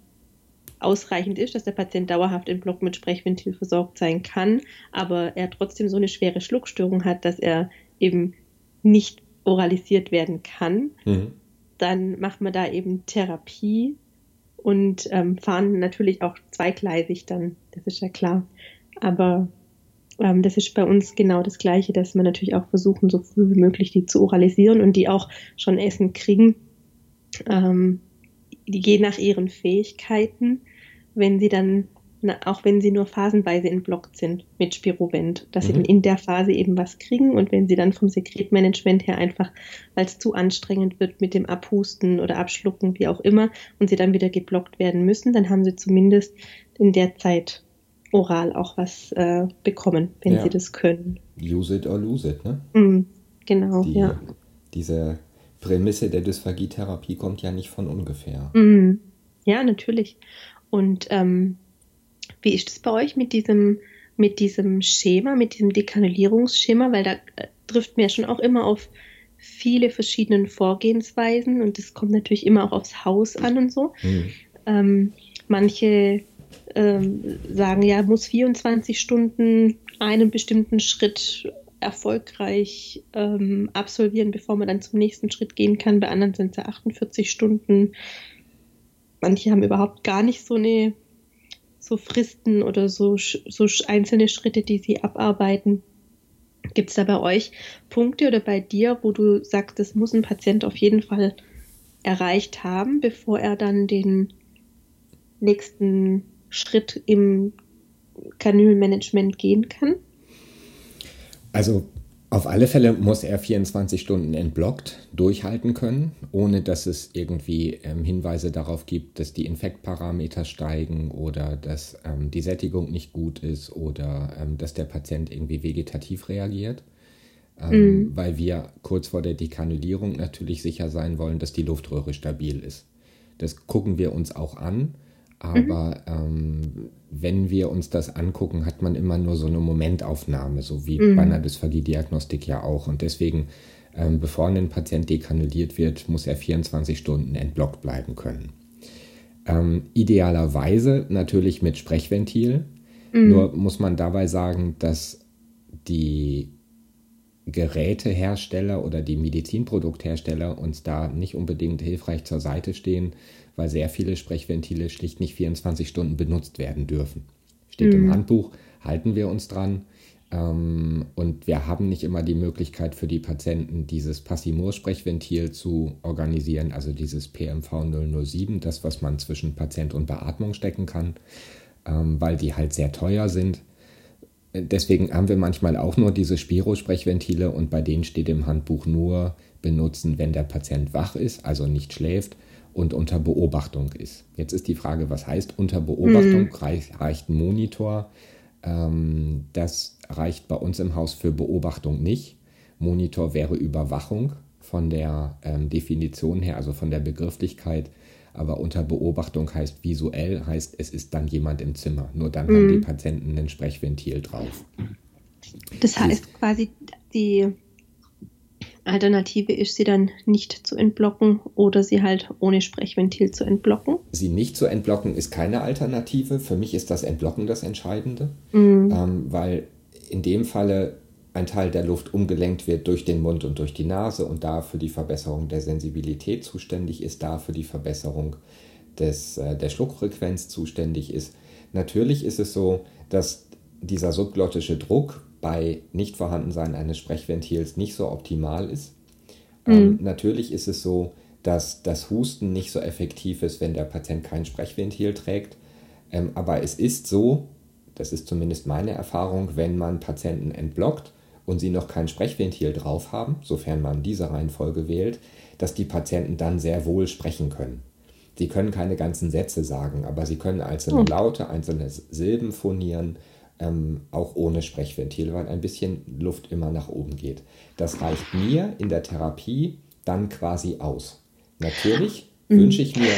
Speaker 2: ausreichend ist, dass der Patient dauerhaft im Block mit Sprechventil versorgt sein kann, aber er trotzdem so eine schwere Schluckstörung hat, dass er eben nicht oralisiert werden kann, mhm. dann macht man da eben Therapie und ähm, fahren natürlich auch zweigleisig dann, das ist ja klar. Aber ähm, das ist bei uns genau das Gleiche, dass wir natürlich auch versuchen, so früh wie möglich die zu oralisieren und die auch schon Essen kriegen. Ähm, die gehen nach ihren Fähigkeiten, wenn sie dann na, auch wenn sie nur phasenweise entblockt sind mit Spirovent, dass mhm. sie dann in der Phase eben was kriegen und wenn sie dann vom Sekretmanagement her einfach, weil es zu anstrengend wird mit dem Abhusten oder Abschlucken, wie auch immer, und sie dann wieder geblockt werden müssen, dann haben sie zumindest in der Zeit oral auch was äh, bekommen, wenn ja. sie das können.
Speaker 1: Use it or lose it, ne?
Speaker 2: Mhm, genau,
Speaker 1: Die,
Speaker 2: ja.
Speaker 1: Diese Prämisse der Dysphagietherapie kommt ja nicht von ungefähr.
Speaker 2: Mhm. Ja, natürlich. Und ähm, wie ist es bei euch mit diesem, mit diesem Schema, mit diesem Dekanulierungsschema? Weil da äh, trifft mir schon auch immer auf viele verschiedene Vorgehensweisen und das kommt natürlich immer auch aufs Haus an und so. Mhm. Ähm, manche ähm, sagen, ja, muss 24 Stunden einen bestimmten Schritt erfolgreich ähm, absolvieren, bevor man dann zum nächsten Schritt gehen kann. Bei anderen sind es ja 48 Stunden. Manche haben überhaupt gar nicht so eine so Fristen oder so, so einzelne Schritte, die sie abarbeiten. Gibt es da bei euch Punkte oder bei dir, wo du sagst, das muss ein Patient auf jeden Fall erreicht haben, bevor er dann den nächsten Schritt im Kanülmanagement gehen kann?
Speaker 1: Also auf alle Fälle muss er 24 Stunden entblockt durchhalten können, ohne dass es irgendwie ähm, Hinweise darauf gibt, dass die Infektparameter steigen oder dass ähm, die Sättigung nicht gut ist oder ähm, dass der Patient irgendwie vegetativ reagiert. Ähm, mhm. Weil wir kurz vor der Dekanulierung natürlich sicher sein wollen, dass die Luftröhre stabil ist. Das gucken wir uns auch an aber mhm. ähm, wenn wir uns das angucken, hat man immer nur so eine Momentaufnahme, so wie mhm. bei einer Dysphagie-Diagnostik ja auch. Und deswegen, ähm, bevor ein Patient dekanuliert wird, muss er 24 Stunden entblockt bleiben können. Ähm, idealerweise natürlich mit Sprechventil. Mhm. Nur muss man dabei sagen, dass die Gerätehersteller oder die Medizinprodukthersteller uns da nicht unbedingt hilfreich zur Seite stehen, weil sehr viele Sprechventile schlicht nicht 24 Stunden benutzt werden dürfen. Steht mhm. im Handbuch, halten wir uns dran. Ähm, und wir haben nicht immer die Möglichkeit für die Patienten, dieses Passimur-Sprechventil zu organisieren, also dieses PMV 007, das, was man zwischen Patient und Beatmung stecken kann, ähm, weil die halt sehr teuer sind. Deswegen haben wir manchmal auch nur diese Spiro-Sprechventile und bei denen steht im Handbuch nur benutzen, wenn der Patient wach ist, also nicht schläft und unter Beobachtung ist. Jetzt ist die Frage, was heißt unter Beobachtung? Mhm. Reicht, reicht ein Monitor? Ähm, das reicht bei uns im Haus für Beobachtung nicht. Monitor wäre Überwachung von der ähm, Definition her, also von der Begrifflichkeit. Aber unter Beobachtung heißt visuell, heißt es ist dann jemand im Zimmer. Nur dann mhm. haben die Patienten ein Sprechventil drauf.
Speaker 2: Das heißt quasi, die Alternative ist, sie dann nicht zu entblocken oder sie halt ohne Sprechventil zu entblocken.
Speaker 1: Sie nicht zu entblocken ist keine Alternative. Für mich ist das Entblocken das Entscheidende, mhm. ähm, weil in dem Falle ein Teil der Luft umgelenkt wird durch den Mund und durch die Nase und da für die Verbesserung der Sensibilität zuständig ist, da für die Verbesserung des, äh, der Schluckfrequenz zuständig ist. Natürlich ist es so, dass dieser subglottische Druck bei Nichtvorhandensein eines Sprechventils nicht so optimal ist. Mhm. Ähm, natürlich ist es so, dass das Husten nicht so effektiv ist, wenn der Patient kein Sprechventil trägt. Ähm, aber es ist so, das ist zumindest meine Erfahrung, wenn man Patienten entblockt und sie noch kein Sprechventil drauf haben, sofern man diese Reihenfolge wählt, dass die Patienten dann sehr wohl sprechen können. Sie können keine ganzen Sätze sagen, aber sie können einzelne oh. Laute, einzelne Silben phonieren ähm, auch ohne Sprechventil, weil ein bisschen Luft immer nach oben geht. Das reicht mir in der Therapie dann quasi aus. Natürlich mhm. wünsche ich mir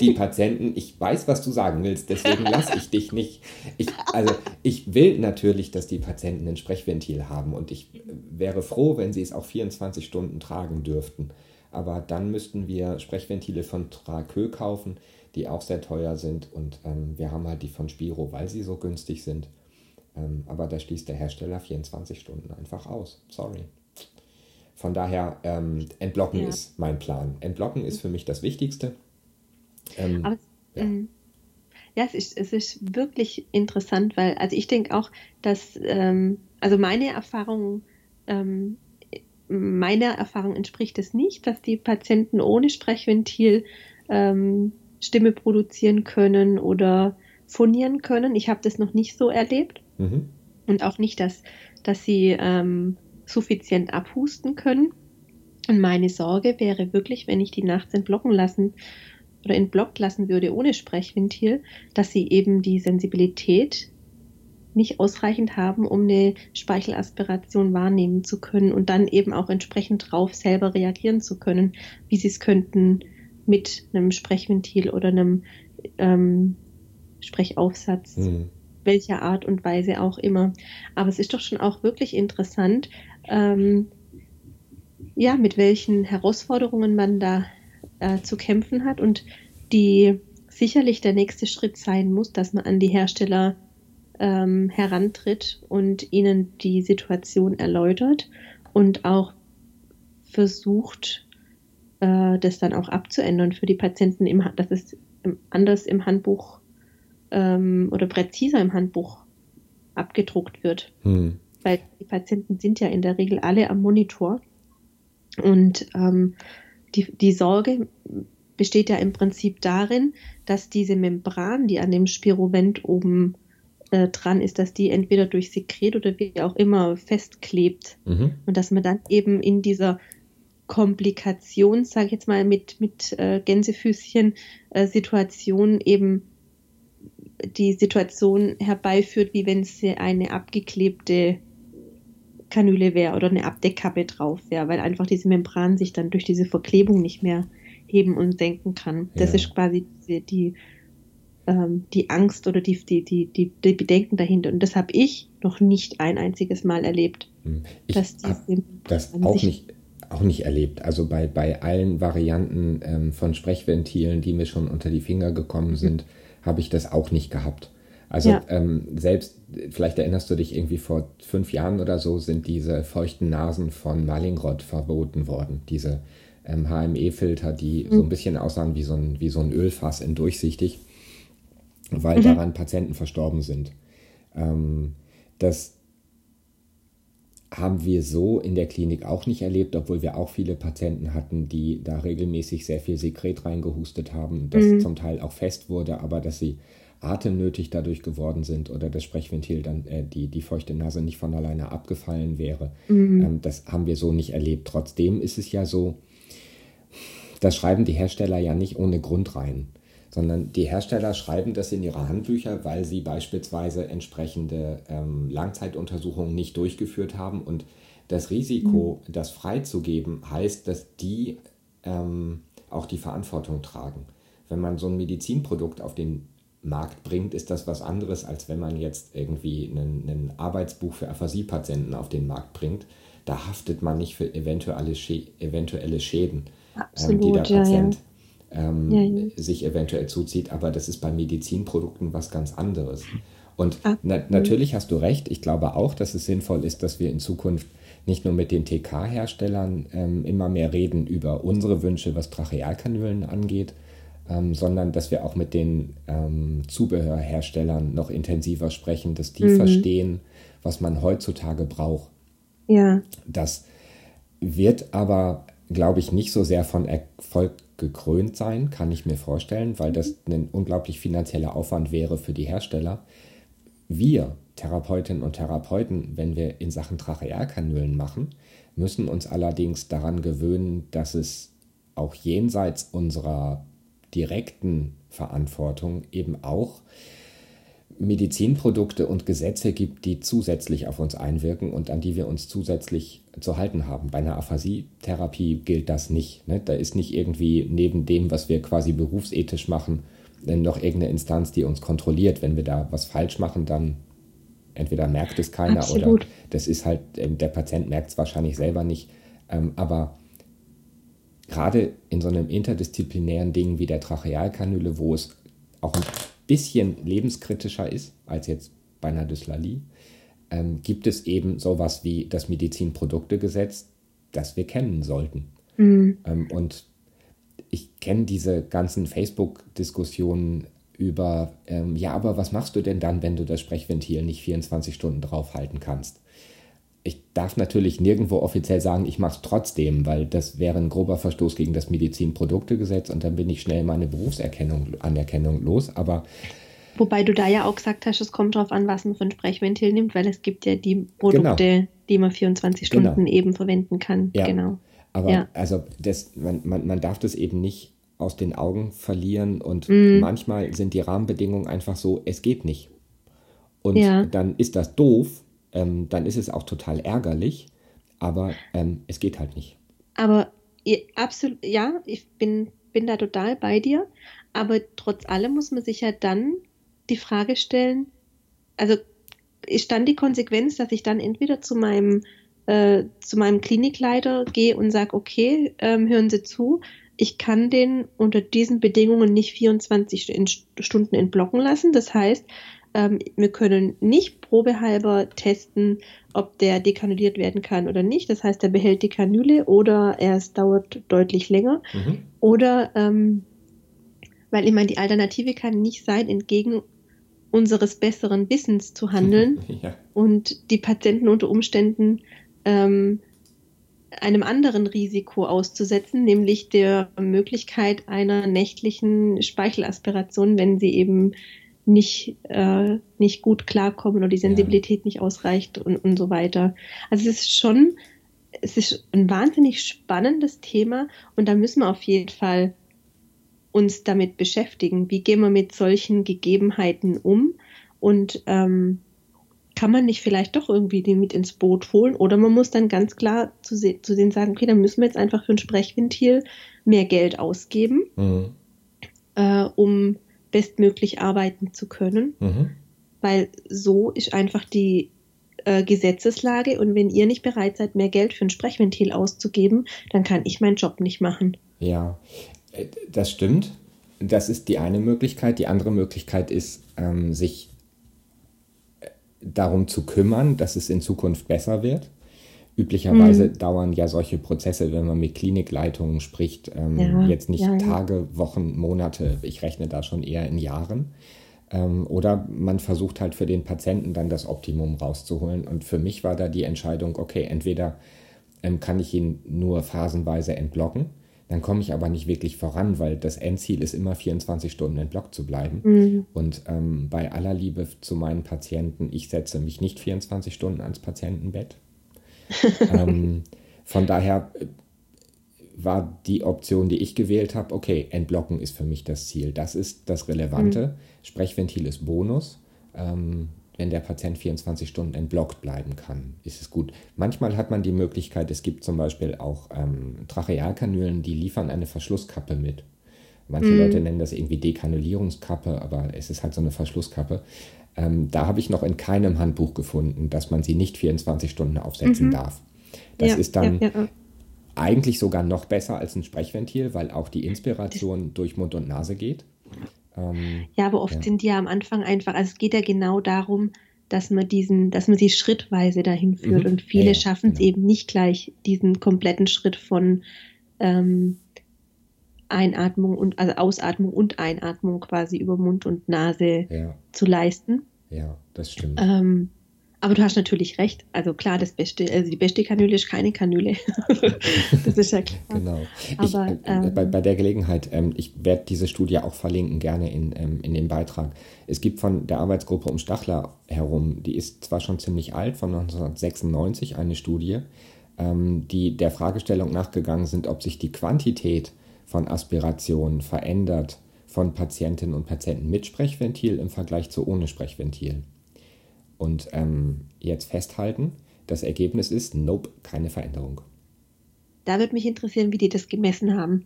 Speaker 1: die Patienten, ich weiß, was du sagen willst, deswegen lasse ich dich nicht. Ich, also ich will natürlich, dass die Patienten ein Sprechventil haben und ich wäre froh, wenn sie es auch 24 Stunden tragen dürften. Aber dann müssten wir Sprechventile von Trakö kaufen, die auch sehr teuer sind. Und ähm, wir haben halt die von Spiro, weil sie so günstig sind. Ähm, aber da schließt der Hersteller 24 Stunden einfach aus. Sorry. Von daher, ähm, entblocken ja. ist mein Plan. Entblocken ist für mich das Wichtigste. Ähm,
Speaker 2: aber, ja. Ähm, ja, es ist, es ist wirklich interessant, weil, also ich denke auch, dass, ähm, also meine Erfahrung, ähm, meiner Erfahrung entspricht es nicht, dass die Patienten ohne Sprechventil Stimme produzieren können oder phonieren können. Ich habe das noch nicht so erlebt. Mhm. Und auch nicht, dass, dass sie ähm, suffizient abhusten können. Und meine Sorge wäre wirklich, wenn ich die nachts entblocken lassen oder entblockt lassen würde ohne Sprechventil, dass sie eben die Sensibilität nicht ausreichend haben, um eine Speichelaspiration wahrnehmen zu können und dann eben auch entsprechend drauf selber reagieren zu können, wie sie es könnten mit einem Sprechventil oder einem ähm, Sprechaufsatz. Mhm welcher Art und Weise auch immer. Aber es ist doch schon auch wirklich interessant, ähm, ja, mit welchen Herausforderungen man da äh, zu kämpfen hat und die sicherlich der nächste Schritt sein muss, dass man an die Hersteller ähm, herantritt und ihnen die Situation erläutert und auch versucht, äh, das dann auch abzuändern für die Patienten, im, dass es anders im Handbuch ähm, oder präziser im Handbuch abgedruckt wird. Hm. Weil die Patienten sind ja in der Regel alle am Monitor. Und ähm, die, die Sorge besteht ja im Prinzip darin, dass diese Membran, die an dem Spirovent oben äh, dran ist, dass die entweder durch Sekret oder wie auch immer festklebt. Mhm. Und dass man dann eben in dieser Komplikation, sage ich jetzt mal, mit, mit äh, Gänsefüßchen äh, Situation eben die Situation herbeiführt, wie wenn es eine abgeklebte Kanüle wäre oder eine Abdeckkappe drauf wäre, weil einfach diese Membran sich dann durch diese Verklebung nicht mehr heben und senken kann. Das ja. ist quasi die, die, ähm, die Angst oder die, die, die, die, Bedenken dahinter. Und das habe ich noch nicht ein einziges Mal erlebt.
Speaker 1: Hm. Ich dass das auch nicht, auch nicht erlebt. Also bei, bei allen Varianten ähm, von Sprechventilen, die mir schon unter die Finger gekommen sind, mhm habe ich das auch nicht gehabt. Also ja. ähm, selbst, vielleicht erinnerst du dich irgendwie vor fünf Jahren oder so, sind diese feuchten Nasen von Malingrod verboten worden. Diese ähm, HME-Filter, die mhm. so ein bisschen aussahen wie so ein, wie so ein Ölfass in durchsichtig, weil mhm. daran Patienten verstorben sind. Ähm, das haben wir so in der Klinik auch nicht erlebt, obwohl wir auch viele Patienten hatten, die da regelmäßig sehr viel Sekret reingehustet haben, das mhm. zum Teil auch fest wurde, aber dass sie atemnötig dadurch geworden sind oder das Sprechventil dann äh, die, die feuchte Nase nicht von alleine abgefallen wäre. Mhm. Ähm, das haben wir so nicht erlebt. Trotzdem ist es ja so, das schreiben die Hersteller ja nicht ohne Grund rein sondern die Hersteller schreiben das in ihre Handbücher, weil sie beispielsweise entsprechende ähm, Langzeituntersuchungen nicht durchgeführt haben. Und das Risiko, mhm. das freizugeben, heißt, dass die ähm, auch die Verantwortung tragen. Wenn man so ein Medizinprodukt auf den Markt bringt, ist das was anderes, als wenn man jetzt irgendwie ein Arbeitsbuch für Aphasie-Patienten auf den Markt bringt. da haftet man nicht für eventuelle, Schä eventuelle Schäden, Absolut, ähm, die der Patient ja, ähm, ja. sich eventuell zuzieht. Aber das ist bei Medizinprodukten was ganz anderes. Und na natürlich hast du recht. Ich glaube auch, dass es sinnvoll ist, dass wir in Zukunft nicht nur mit den TK-Herstellern ähm, immer mehr reden über unsere Wünsche, was Trachealkanülen angeht, ähm, sondern dass wir auch mit den ähm, Zubehörherstellern noch intensiver sprechen, dass die mhm. verstehen, was man heutzutage braucht. Ja. Das wird aber, glaube ich, nicht so sehr von Erfolg gekrönt sein, kann ich mir vorstellen, weil das ein unglaublich finanzieller Aufwand wäre für die Hersteller. Wir, Therapeutinnen und Therapeuten, wenn wir in Sachen Trachealkanülen machen, müssen uns allerdings daran gewöhnen, dass es auch jenseits unserer direkten Verantwortung eben auch Medizinprodukte und Gesetze gibt, die zusätzlich auf uns einwirken und an die wir uns zusätzlich zu halten haben. Bei einer Aphasietherapie gilt das nicht. Ne? Da ist nicht irgendwie neben dem, was wir quasi berufsethisch machen, noch irgendeine Instanz, die uns kontrolliert. Wenn wir da was falsch machen, dann entweder merkt es keiner Absolut. oder das ist halt, ähm, der Patient merkt es wahrscheinlich selber nicht. Ähm, aber gerade in so einem interdisziplinären Ding wie der Trachealkanüle, wo es auch ein bisschen lebenskritischer ist als jetzt bei einer Dyslalie, ähm, gibt es eben sowas wie das Medizinproduktegesetz, das wir kennen sollten. Mhm. Ähm, und ich kenne diese ganzen Facebook-Diskussionen über, ähm, ja, aber was machst du denn dann, wenn du das Sprechventil nicht 24 Stunden draufhalten kannst? Ich darf natürlich nirgendwo offiziell sagen, ich mache es trotzdem, weil das wäre ein grober Verstoß gegen das Medizinproduktegesetz und dann bin ich schnell meine Berufserkennung, Anerkennung los. Aber
Speaker 2: Wobei du da ja auch gesagt hast, es kommt darauf an, was man für ein Sprechventil nimmt, weil es gibt ja die Produkte, genau. die man 24 Stunden genau. eben verwenden kann.
Speaker 1: Ja.
Speaker 2: Genau.
Speaker 1: Aber ja. also das, man, man, man darf das eben nicht aus den Augen verlieren und mm. manchmal sind die Rahmenbedingungen einfach so, es geht nicht. Und ja. dann ist das doof, ähm, dann ist es auch total ärgerlich, aber ähm, es geht halt nicht.
Speaker 2: Aber absolut, ja, ich bin, bin da total bei dir, aber trotz allem muss man sich ja dann die Frage stellen, also ist dann die Konsequenz, dass ich dann entweder zu meinem, äh, zu meinem Klinikleiter gehe und sage, okay, ähm, hören Sie zu, ich kann den unter diesen Bedingungen nicht 24 Stunden entblocken lassen. Das heißt, ähm, wir können nicht probehalber testen, ob der dekanuliert werden kann oder nicht. Das heißt, er behält die Kanüle oder es dauert deutlich länger. Mhm. Oder, ähm, weil ich meine, die Alternative kann nicht sein, entgegen unseres besseren Wissens zu handeln ja. und die Patienten unter Umständen ähm, einem anderen Risiko auszusetzen, nämlich der Möglichkeit einer nächtlichen Speichelaspiration, wenn sie eben nicht, äh, nicht gut klarkommen oder die Sensibilität ja. nicht ausreicht und, und so weiter. Also es ist schon, es ist ein wahnsinnig spannendes Thema und da müssen wir auf jeden Fall uns damit beschäftigen. Wie gehen wir mit solchen Gegebenheiten um? Und ähm, kann man nicht vielleicht doch irgendwie die mit ins Boot holen oder man muss dann ganz klar zu, zu denen sagen, okay, dann müssen wir jetzt einfach für ein Sprechventil mehr Geld ausgeben, mhm. äh, um bestmöglich arbeiten zu können, mhm. weil so ist einfach die äh, Gesetzeslage und wenn ihr nicht bereit seid, mehr Geld für ein Sprechventil auszugeben, dann kann ich meinen Job nicht machen.
Speaker 1: Ja, äh, das stimmt. Das ist die eine Möglichkeit. Die andere Möglichkeit ist, ähm, sich darum zu kümmern, dass es in Zukunft besser wird. Üblicherweise mhm. dauern ja solche Prozesse, wenn man mit Klinikleitungen spricht, ähm, ja, jetzt nicht ja, Tage, Wochen, Monate. Ich rechne da schon eher in Jahren. Ähm, oder man versucht halt für den Patienten dann das Optimum rauszuholen. Und für mich war da die Entscheidung, okay, entweder ähm, kann ich ihn nur phasenweise entblocken dann komme ich aber nicht wirklich voran, weil das Endziel ist immer 24 Stunden entblockt zu bleiben. Mhm. Und ähm, bei aller Liebe zu meinen Patienten, ich setze mich nicht 24 Stunden ans Patientenbett. Ähm, von daher äh, war die Option, die ich gewählt habe, okay, entblocken ist für mich das Ziel. Das ist das Relevante. Mhm. Sprechventil ist Bonus. Ähm, wenn der Patient 24 Stunden entblockt bleiben kann, ist es gut. Manchmal hat man die Möglichkeit, es gibt zum Beispiel auch ähm, Trachealkanülen, die liefern eine Verschlusskappe mit. Manche mm. Leute nennen das irgendwie Dekanulierungskappe, aber es ist halt so eine Verschlusskappe. Ähm, da habe ich noch in keinem Handbuch gefunden, dass man sie nicht 24 Stunden aufsetzen mhm. darf. Das ja, ist dann ja, ja. eigentlich sogar noch besser als ein Sprechventil, weil auch die Inspiration durch Mund und Nase geht.
Speaker 2: Ähm, ja, aber oft sind die ja am Anfang einfach, also es geht ja genau darum, dass man diesen, dass man sie schrittweise dahin führt mhm. und viele schaffen es genau. eben nicht gleich, diesen kompletten Schritt von ähm, Einatmung und also Ausatmung und Einatmung quasi über Mund und Nase ja. zu leisten.
Speaker 1: Ja, das stimmt.
Speaker 2: Ähm, aber du hast natürlich recht. Also klar, das Beste, also die beste Kanüle ist keine Kanüle. das ist ja klar.
Speaker 1: Genau. Aber, ich, äh, ähm, bei, bei der Gelegenheit, ähm, ich werde diese Studie auch verlinken, gerne in, ähm, in dem Beitrag. Es gibt von der Arbeitsgruppe um Stachler herum, die ist zwar schon ziemlich alt, von 1996, eine Studie, ähm, die der Fragestellung nachgegangen sind, ob sich die Quantität von Aspirationen verändert von Patientinnen und Patienten mit Sprechventil im Vergleich zu ohne Sprechventil. Und ähm, jetzt festhalten, das Ergebnis ist, nope, keine Veränderung.
Speaker 2: Da würde mich interessieren, wie die das gemessen haben.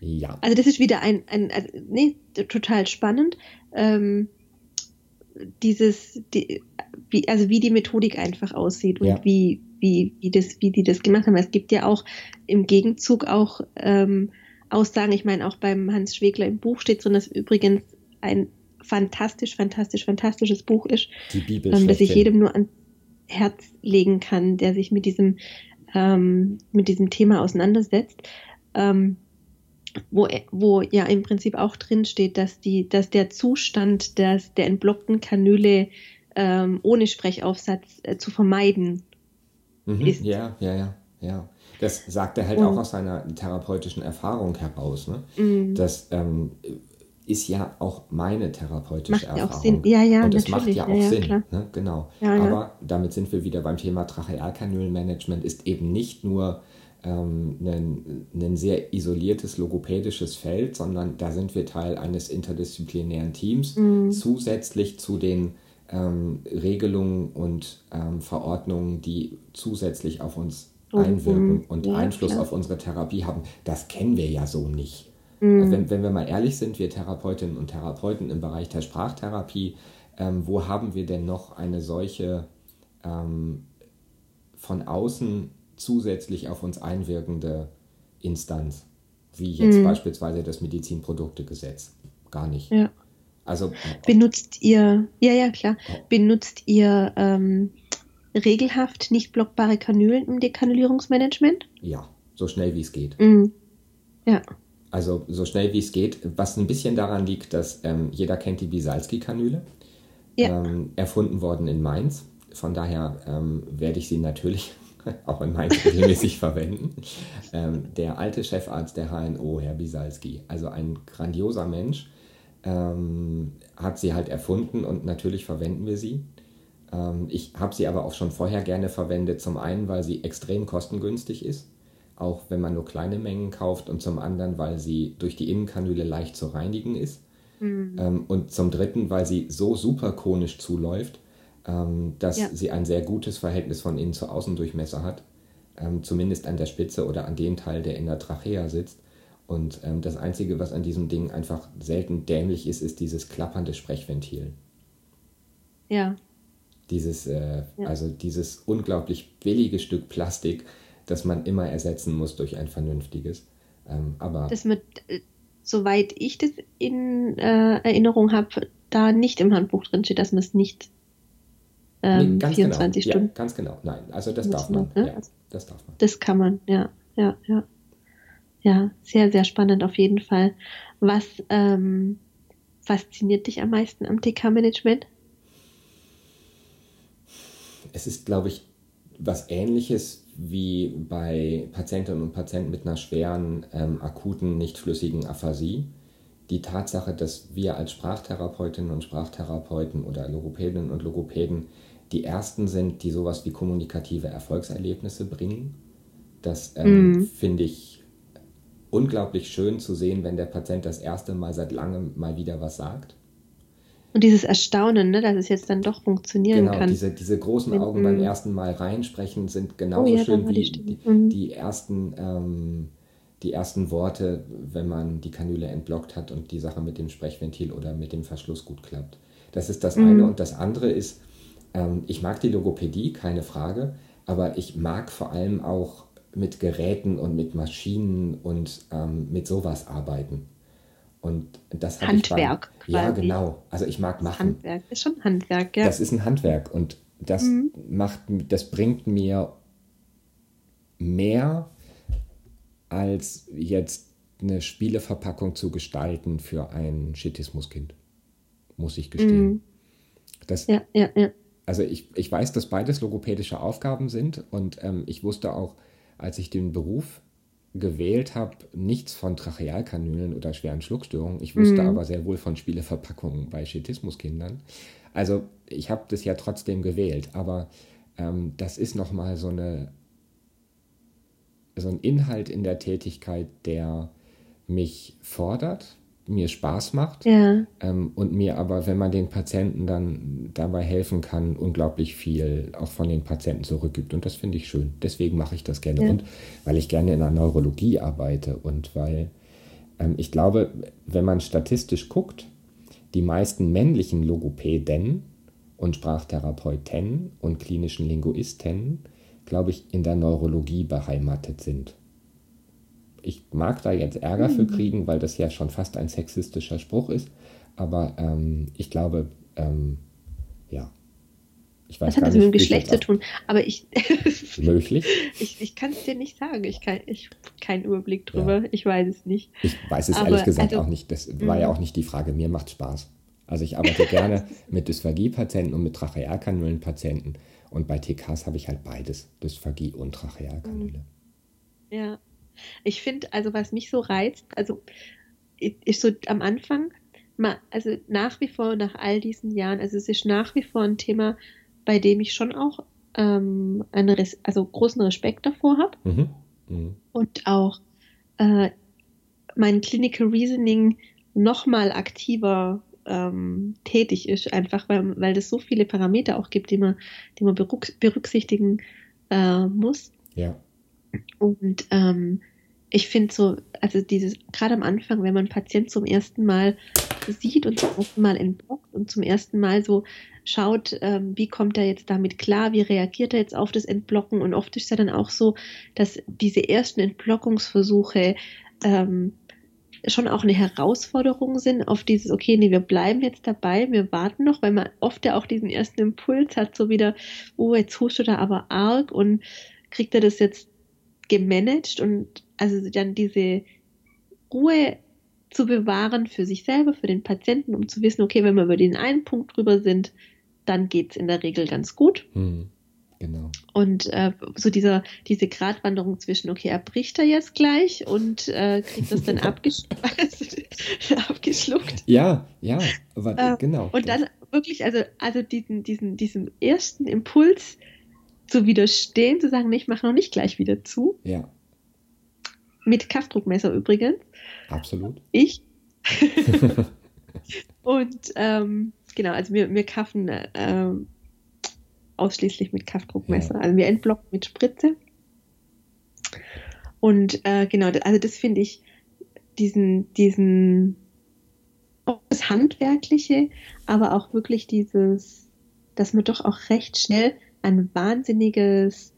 Speaker 1: Ja.
Speaker 2: Also das ist wieder ein, ein also, nee, total spannend. Ähm, dieses, die, wie, also wie die Methodik einfach aussieht und ja. wie, wie, wie, das, wie die das gemacht haben. Es gibt ja auch im Gegenzug auch ähm, Aussagen, ich meine auch beim Hans Schwegler im Buch steht drin, dass übrigens ein fantastisch, fantastisch, fantastisches Buch ist, ähm, das ich jedem nur ans Herz legen kann, der sich mit diesem, ähm, mit diesem Thema auseinandersetzt. Ähm, wo, wo ja im Prinzip auch drin steht, dass, die, dass der Zustand des, der entblockten Kanüle ähm, ohne Sprechaufsatz äh, zu vermeiden
Speaker 1: mhm, ist. Ja, ja, ja, ja. Das sagt er halt mhm. auch aus seiner therapeutischen Erfahrung heraus. Ne? Mhm. Das ähm, ist ja auch meine therapeutische
Speaker 2: macht
Speaker 1: Erfahrung.
Speaker 2: Ja auch Sinn. Ja, ja,
Speaker 1: Und es macht ja auch ja, Sinn. Ne? Genau. Aber damit sind wir wieder beim Thema Trachealkanülmanagement, ist eben nicht nur ähm, ein, ein sehr isoliertes logopädisches Feld, sondern da sind wir Teil eines interdisziplinären Teams, mhm. zusätzlich zu den ähm, Regelungen und ähm, Verordnungen, die zusätzlich auf uns einwirken und ja, Einfluss klar. auf unsere Therapie haben. Das kennen wir ja so nicht. Mhm. Also wenn, wenn wir mal ehrlich sind, wir Therapeutinnen und Therapeuten im Bereich der Sprachtherapie, ähm, wo haben wir denn noch eine solche ähm, von außen zusätzlich auf uns einwirkende Instanz, wie jetzt mhm. beispielsweise das Medizinproduktegesetz? Gar nicht.
Speaker 2: Ja.
Speaker 1: Also
Speaker 2: benutzt ihr, ja, ja, klar, benutzt ihr ähm, regelhaft nicht blockbare Kanülen im Dekanulierungsmanagement?
Speaker 1: Ja, so schnell wie es geht.
Speaker 2: Mhm. Ja.
Speaker 1: Also so schnell wie es geht, was ein bisschen daran liegt, dass ähm, jeder kennt die Bisalski-Kanüle. Ja. Ähm, erfunden worden in Mainz. Von daher ähm, werde ich sie natürlich auch in Mainz regelmäßig verwenden. Ähm, der alte Chefarzt der HNO, Herr Bisalski, also ein grandioser Mensch, ähm, hat sie halt erfunden und natürlich verwenden wir sie. Ähm, ich habe sie aber auch schon vorher gerne verwendet. Zum einen, weil sie extrem kostengünstig ist, auch wenn man nur kleine Mengen kauft. Und zum anderen, weil sie durch die Innenkanüle leicht zu reinigen ist. Mhm. Ähm, und zum dritten, weil sie so super konisch zuläuft, ähm, dass ja. sie ein sehr gutes Verhältnis von innen zu Außendurchmesser hat. zumindest an der Spitze oder an dem Teil, der in der Trachea sitzt. Und das Einzige, was an diesem Ding einfach selten dämlich ist, ist dieses klappernde Sprechventil.
Speaker 2: Ja.
Speaker 1: Dieses, äh, ja. also dieses unglaublich billige Stück Plastik, das man immer ersetzen muss durch ein vernünftiges. Ähm, aber
Speaker 2: das mit, äh, soweit ich das in äh, Erinnerung habe, da nicht im Handbuch drin steht, dass man es nicht ähm, nee, 24
Speaker 1: genau.
Speaker 2: Stunden.
Speaker 1: Ja, ganz genau. Nein, also das darf man. Ne? Ja, das darf man.
Speaker 2: Das kann man, ja, ja, ja. Ja, sehr, sehr spannend auf jeden Fall. Was ähm, fasziniert dich am meisten am TK-Management?
Speaker 1: Es ist, glaube ich, was Ähnliches wie bei Patientinnen und Patienten mit einer schweren, ähm, akuten, nicht flüssigen Aphasie. Die Tatsache, dass wir als Sprachtherapeutinnen und Sprachtherapeuten oder Logopädinnen und Logopäden die Ersten sind, die sowas wie kommunikative Erfolgserlebnisse bringen, das ähm, mm. finde ich unglaublich schön zu sehen, wenn der Patient das erste Mal seit langem mal wieder was sagt
Speaker 2: und dieses Erstaunen, ne, dass es jetzt dann doch funktionieren
Speaker 1: genau,
Speaker 2: kann.
Speaker 1: Diese, diese großen Mit, Augen beim ersten Mal reinsprechen sind genauso oh, ja, schön wie die, die, mhm. die ersten, ähm, die ersten Worte, wenn man die Kanüle entblockt hat und die Sache mit dem Sprechventil oder mit dem Verschluss gut klappt. Das ist das mhm. eine. Und das andere ist, ähm, ich mag die Logopädie, keine Frage, aber ich mag vor allem auch mit Geräten und mit Maschinen und ähm, mit sowas arbeiten. Und das
Speaker 2: Handwerk.
Speaker 1: Ich beim, ja, genau. Also ich mag machen.
Speaker 2: Handwerk ist schon Handwerk, ja.
Speaker 1: Das ist ein Handwerk und das mhm. macht, das bringt mir mehr als jetzt eine Spieleverpackung zu gestalten für ein Schismuskind. Muss ich gestehen. Mhm. Das,
Speaker 2: ja, ja, ja.
Speaker 1: Also ich, ich weiß, dass beides logopädische Aufgaben sind und ähm, ich wusste auch, als ich den Beruf gewählt habe, nichts von Trachealkanülen oder schweren Schluckstörungen. Ich wusste mhm. aber sehr wohl von Spieleverpackungen bei Schetismuskindern. Also ich habe das ja trotzdem gewählt, aber ähm, das ist nochmal so eine so ein Inhalt in der Tätigkeit, der mich fordert, mir Spaß macht
Speaker 2: ja.
Speaker 1: ähm, und mir aber, wenn man den Patienten dann dabei helfen kann, unglaublich viel auch von den Patienten zurückgibt. Und das finde ich schön. Deswegen mache ich das gerne. Ja. Und weil ich gerne in der Neurologie arbeite und weil ähm, ich glaube, wenn man statistisch guckt, die meisten männlichen Logopäden und Sprachtherapeuten und klinischen Linguisten, glaube ich, in der Neurologie beheimatet sind ich mag da jetzt Ärger mhm. für kriegen, weil das ja schon fast ein sexistischer Spruch ist. Aber ähm, ich glaube, ähm, ja.
Speaker 2: Ich weiß Was hat das mit dem Geschlecht zu tun? Aber ich.
Speaker 1: möglich?
Speaker 2: Ich, ich kann es dir nicht sagen. Ich habe keinen Überblick drüber. Ja. Ich weiß es nicht.
Speaker 1: Ich weiß es Aber, ehrlich gesagt also, auch nicht. Das war ja mhm. auch nicht die Frage. Mir macht Spaß. Also ich arbeite gerne mit Dysphagie-Patienten und mit Trachealkanülen-Patienten. Und bei TKs habe ich halt beides, Dysphagie und Trachealkanüle.
Speaker 2: Ja. Ich finde, also was mich so reizt, also ist so am Anfang, also nach wie vor, nach all diesen Jahren, also es ist nach wie vor ein Thema, bei dem ich schon auch ähm, eine, also großen Respekt davor habe mhm. mhm. und auch äh, mein Clinical Reasoning nochmal aktiver ähm, tätig ist, einfach weil, weil es so viele Parameter auch gibt, die man, die man berücksichtigen äh, muss.
Speaker 1: Ja.
Speaker 2: Und ähm, ich finde so, also dieses, gerade am Anfang, wenn man einen Patient zum ersten Mal sieht und zum ersten Mal entblockt und zum ersten Mal so schaut, ähm, wie kommt er jetzt damit klar, wie reagiert er jetzt auf das Entblocken? Und oft ist ja dann auch so, dass diese ersten Entblockungsversuche ähm, schon auch eine Herausforderung sind auf dieses, okay, nee, wir bleiben jetzt dabei, wir warten noch, weil man oft ja auch diesen ersten Impuls hat, so wieder, oh, jetzt hustet er aber arg und kriegt er das jetzt gemanagt und also dann diese Ruhe zu bewahren für sich selber, für den Patienten, um zu wissen, okay, wenn wir über den einen Punkt drüber sind, dann geht es in der Regel ganz gut.
Speaker 1: Hm, genau.
Speaker 2: Und äh, so dieser, diese Gratwanderung zwischen, okay, er bricht er jetzt gleich und äh, kriegt das dann abgesch abgeschluckt.
Speaker 1: Ja, ja, aber äh, genau.
Speaker 2: Und dann wirklich, also, also diesen, diesen, diesem ersten Impuls, zu widerstehen, zu sagen, nee, ich mache noch nicht gleich wieder zu.
Speaker 1: Ja.
Speaker 2: Mit Kaffdruckmesser übrigens.
Speaker 1: Absolut.
Speaker 2: Ich. und ähm, genau, also wir, wir kaffen äh, ausschließlich mit Kaffdruckmesser. Ja. Also wir entblocken mit Spritze. Und äh, genau, also das finde ich diesen, diesen das Handwerkliche, aber auch wirklich dieses, dass man doch auch recht schnell ein wahnsinniges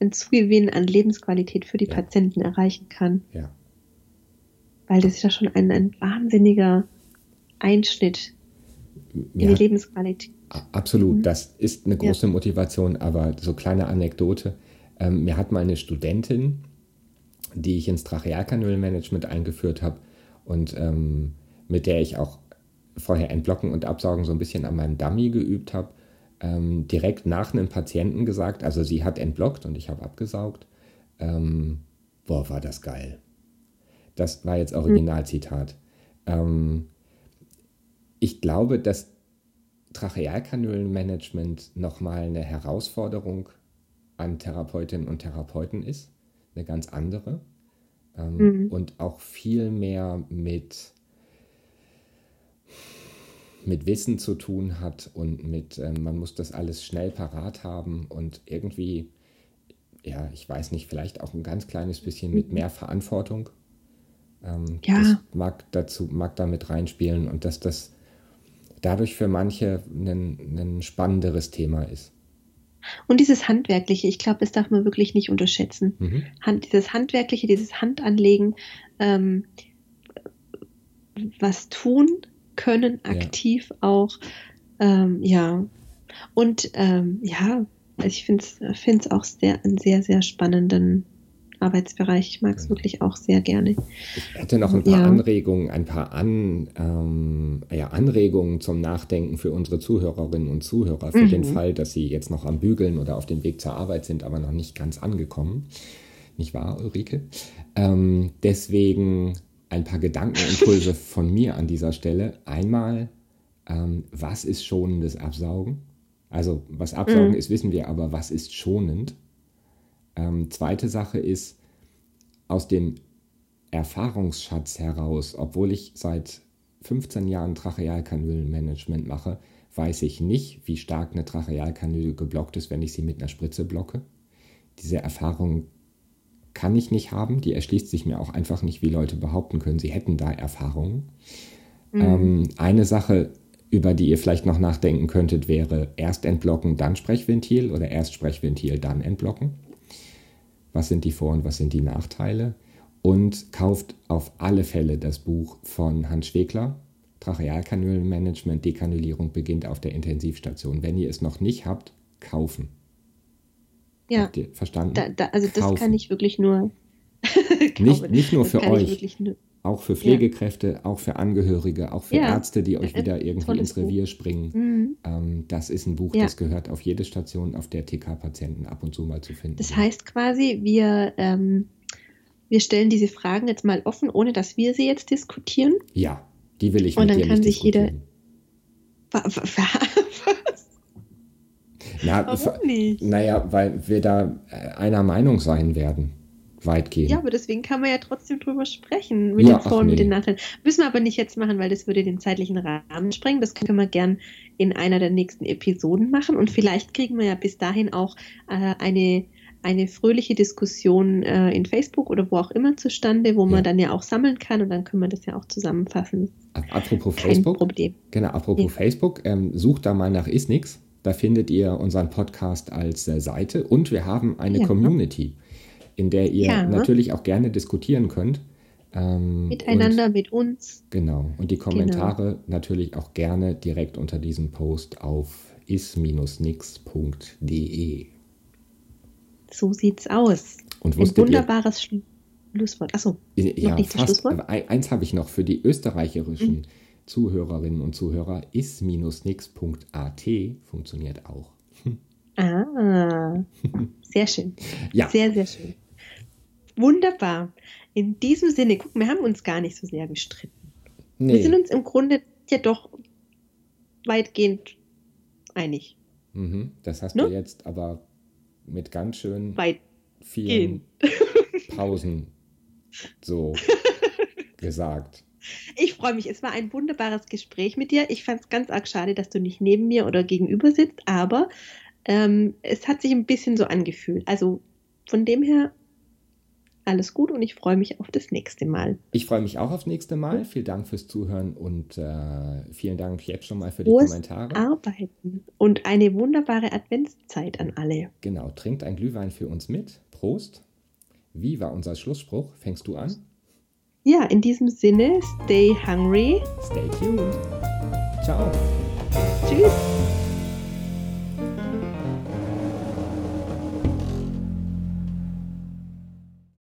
Speaker 2: ein Zugewinn an Lebensqualität für die ja. Patienten erreichen kann.
Speaker 1: Ja.
Speaker 2: Weil das ist ja schon ein, ein wahnsinniger Einschnitt in ja. die Lebensqualität.
Speaker 1: Absolut, mhm. das ist eine große ja. Motivation, aber so kleine Anekdote. Ähm, mir hat mal eine Studentin, die ich ins Trachealkanülmanagement eingeführt habe und ähm, mit der ich auch vorher Entblocken und Absaugen so ein bisschen an meinem Dummy geübt habe, ähm, direkt nach einem Patienten gesagt, also sie hat entblockt und ich habe abgesaugt. Ähm, boah, war das geil. Das war jetzt Originalzitat. Ähm, ich glaube, dass Trachealkanülenmanagement nochmal eine Herausforderung an Therapeutinnen und Therapeuten ist, eine ganz andere. Ähm, mhm. Und auch viel mehr mit mit Wissen zu tun hat und mit, ähm, man muss das alles schnell parat haben und irgendwie, ja, ich weiß nicht, vielleicht auch ein ganz kleines bisschen mit mehr Verantwortung. Ähm, ja. Das mag dazu, mag damit reinspielen und dass das dadurch für manche ein, ein spannenderes Thema ist.
Speaker 2: Und dieses Handwerkliche, ich glaube, das darf man wirklich nicht unterschätzen. Mhm. Hand, dieses Handwerkliche, dieses Handanlegen, ähm, was tun können, aktiv ja. auch, ähm, ja. Und ähm, ja, also ich finde es auch sehr, einen sehr, sehr spannenden Arbeitsbereich. Ich mag es wirklich auch sehr gerne.
Speaker 1: Ich hätte noch ein paar ja. Anregungen, ein paar An, ähm, ja, Anregungen zum Nachdenken für unsere Zuhörerinnen und Zuhörer, für mhm. den Fall, dass sie jetzt noch am Bügeln oder auf dem Weg zur Arbeit sind, aber noch nicht ganz angekommen. Nicht wahr, Ulrike? Ähm, deswegen ein paar Gedankenimpulse von mir an dieser Stelle. Einmal, ähm, was ist schonendes Absaugen? Also, was Absaugen mhm. ist, wissen wir, aber was ist schonend? Ähm, zweite Sache ist, aus dem Erfahrungsschatz heraus, obwohl ich seit 15 Jahren Trachealkanülenmanagement mache, weiß ich nicht, wie stark eine Trachealkanüle geblockt ist, wenn ich sie mit einer Spritze blocke. Diese Erfahrung kann ich nicht haben, die erschließt sich mir auch einfach nicht, wie Leute behaupten können, sie hätten da Erfahrungen. Mhm. Ähm, eine Sache, über die ihr vielleicht noch nachdenken könntet, wäre erst entblocken, dann Sprechventil oder erst Sprechventil, dann entblocken was sind die Vor- und was sind die Nachteile. Und kauft auf alle Fälle das Buch von Hans Schwegler, Trachealkanülenmanagement, Dekanülierung beginnt auf der Intensivstation. Wenn ihr es noch nicht habt, kaufen.
Speaker 2: Ja.
Speaker 1: Habt ihr verstanden?
Speaker 2: Da, da, also das kaufen. kann ich wirklich nur.
Speaker 1: nicht, nicht nur für euch. Nur, auch für Pflegekräfte, ja. auch für Angehörige, auch für ja. Ärzte, die euch wieder irgendwie ins Revier Buch. springen. Mhm. Ähm, das ist ein Buch, ja. das gehört auf jede Station, auf der TK-Patienten ab und zu mal zu finden.
Speaker 2: Das heißt quasi, wir, ähm, wir stellen diese Fragen jetzt mal offen, ohne dass wir sie jetzt diskutieren.
Speaker 1: Ja, die will ich
Speaker 2: und mit dir nicht diskutieren. Und dann kann sich jeder...
Speaker 1: Na, Warum nicht? Naja, weil wir da äh, einer Meinung sein werden weitgehend.
Speaker 2: Ja, aber deswegen kann man ja trotzdem drüber sprechen, mit ja, den Vor- und nee. mit den Nachteilen. Müssen wir aber nicht jetzt machen, weil das würde den zeitlichen Rahmen sprengen. Das können wir gern in einer der nächsten Episoden machen und vielleicht kriegen wir ja bis dahin auch äh, eine, eine fröhliche Diskussion äh, in Facebook oder wo auch immer zustande, wo ja. man dann ja auch sammeln kann und dann können wir das ja auch zusammenfassen.
Speaker 1: Apropos Kein Facebook. Problem. Genau, apropos ja. Facebook, ähm, sucht da mal nach Isnix. Da findet ihr unseren Podcast als äh, Seite und wir haben eine ja. Community in der ihr ja. natürlich auch gerne diskutieren könnt.
Speaker 2: Ähm, Miteinander, und, mit uns.
Speaker 1: Genau. Und die Kommentare genau. natürlich auch gerne direkt unter diesem Post auf is-nix.de.
Speaker 2: So sieht's aus.
Speaker 1: Und
Speaker 2: Ein wunderbares ihr, Schlusswort. Achso,
Speaker 1: ja, noch nicht fast, Schlusswort? Eins habe ich noch für die österreicherischen mhm. Zuhörerinnen und Zuhörer. is-nix.at funktioniert auch.
Speaker 2: Ah, sehr schön.
Speaker 1: ja.
Speaker 2: Sehr, sehr schön. Wunderbar. In diesem Sinne, guck, wir haben uns gar nicht so sehr gestritten. Nee. Wir sind uns im Grunde ja doch weitgehend einig.
Speaker 1: Mhm, das hast ne? du jetzt aber mit ganz schön
Speaker 2: Weit
Speaker 1: vielen Pausen so gesagt.
Speaker 2: Ich freue mich. Es war ein wunderbares Gespräch mit dir. Ich fand es ganz arg schade, dass du nicht neben mir oder gegenüber sitzt, aber ähm, es hat sich ein bisschen so angefühlt. Also von dem her alles gut und ich freue mich auf das nächste Mal.
Speaker 1: Ich freue mich auch aufs nächste Mal. Vielen Dank fürs Zuhören und äh, vielen Dank jetzt schon mal für die Frohes Kommentare.
Speaker 2: Arbeiten und eine wunderbare Adventszeit an alle.
Speaker 1: Genau, trinkt ein Glühwein für uns mit. Prost. Wie war unser Schlussspruch? Fängst du an?
Speaker 2: Ja, in diesem Sinne, stay hungry.
Speaker 1: Stay tuned. Ciao.
Speaker 2: Tschüss.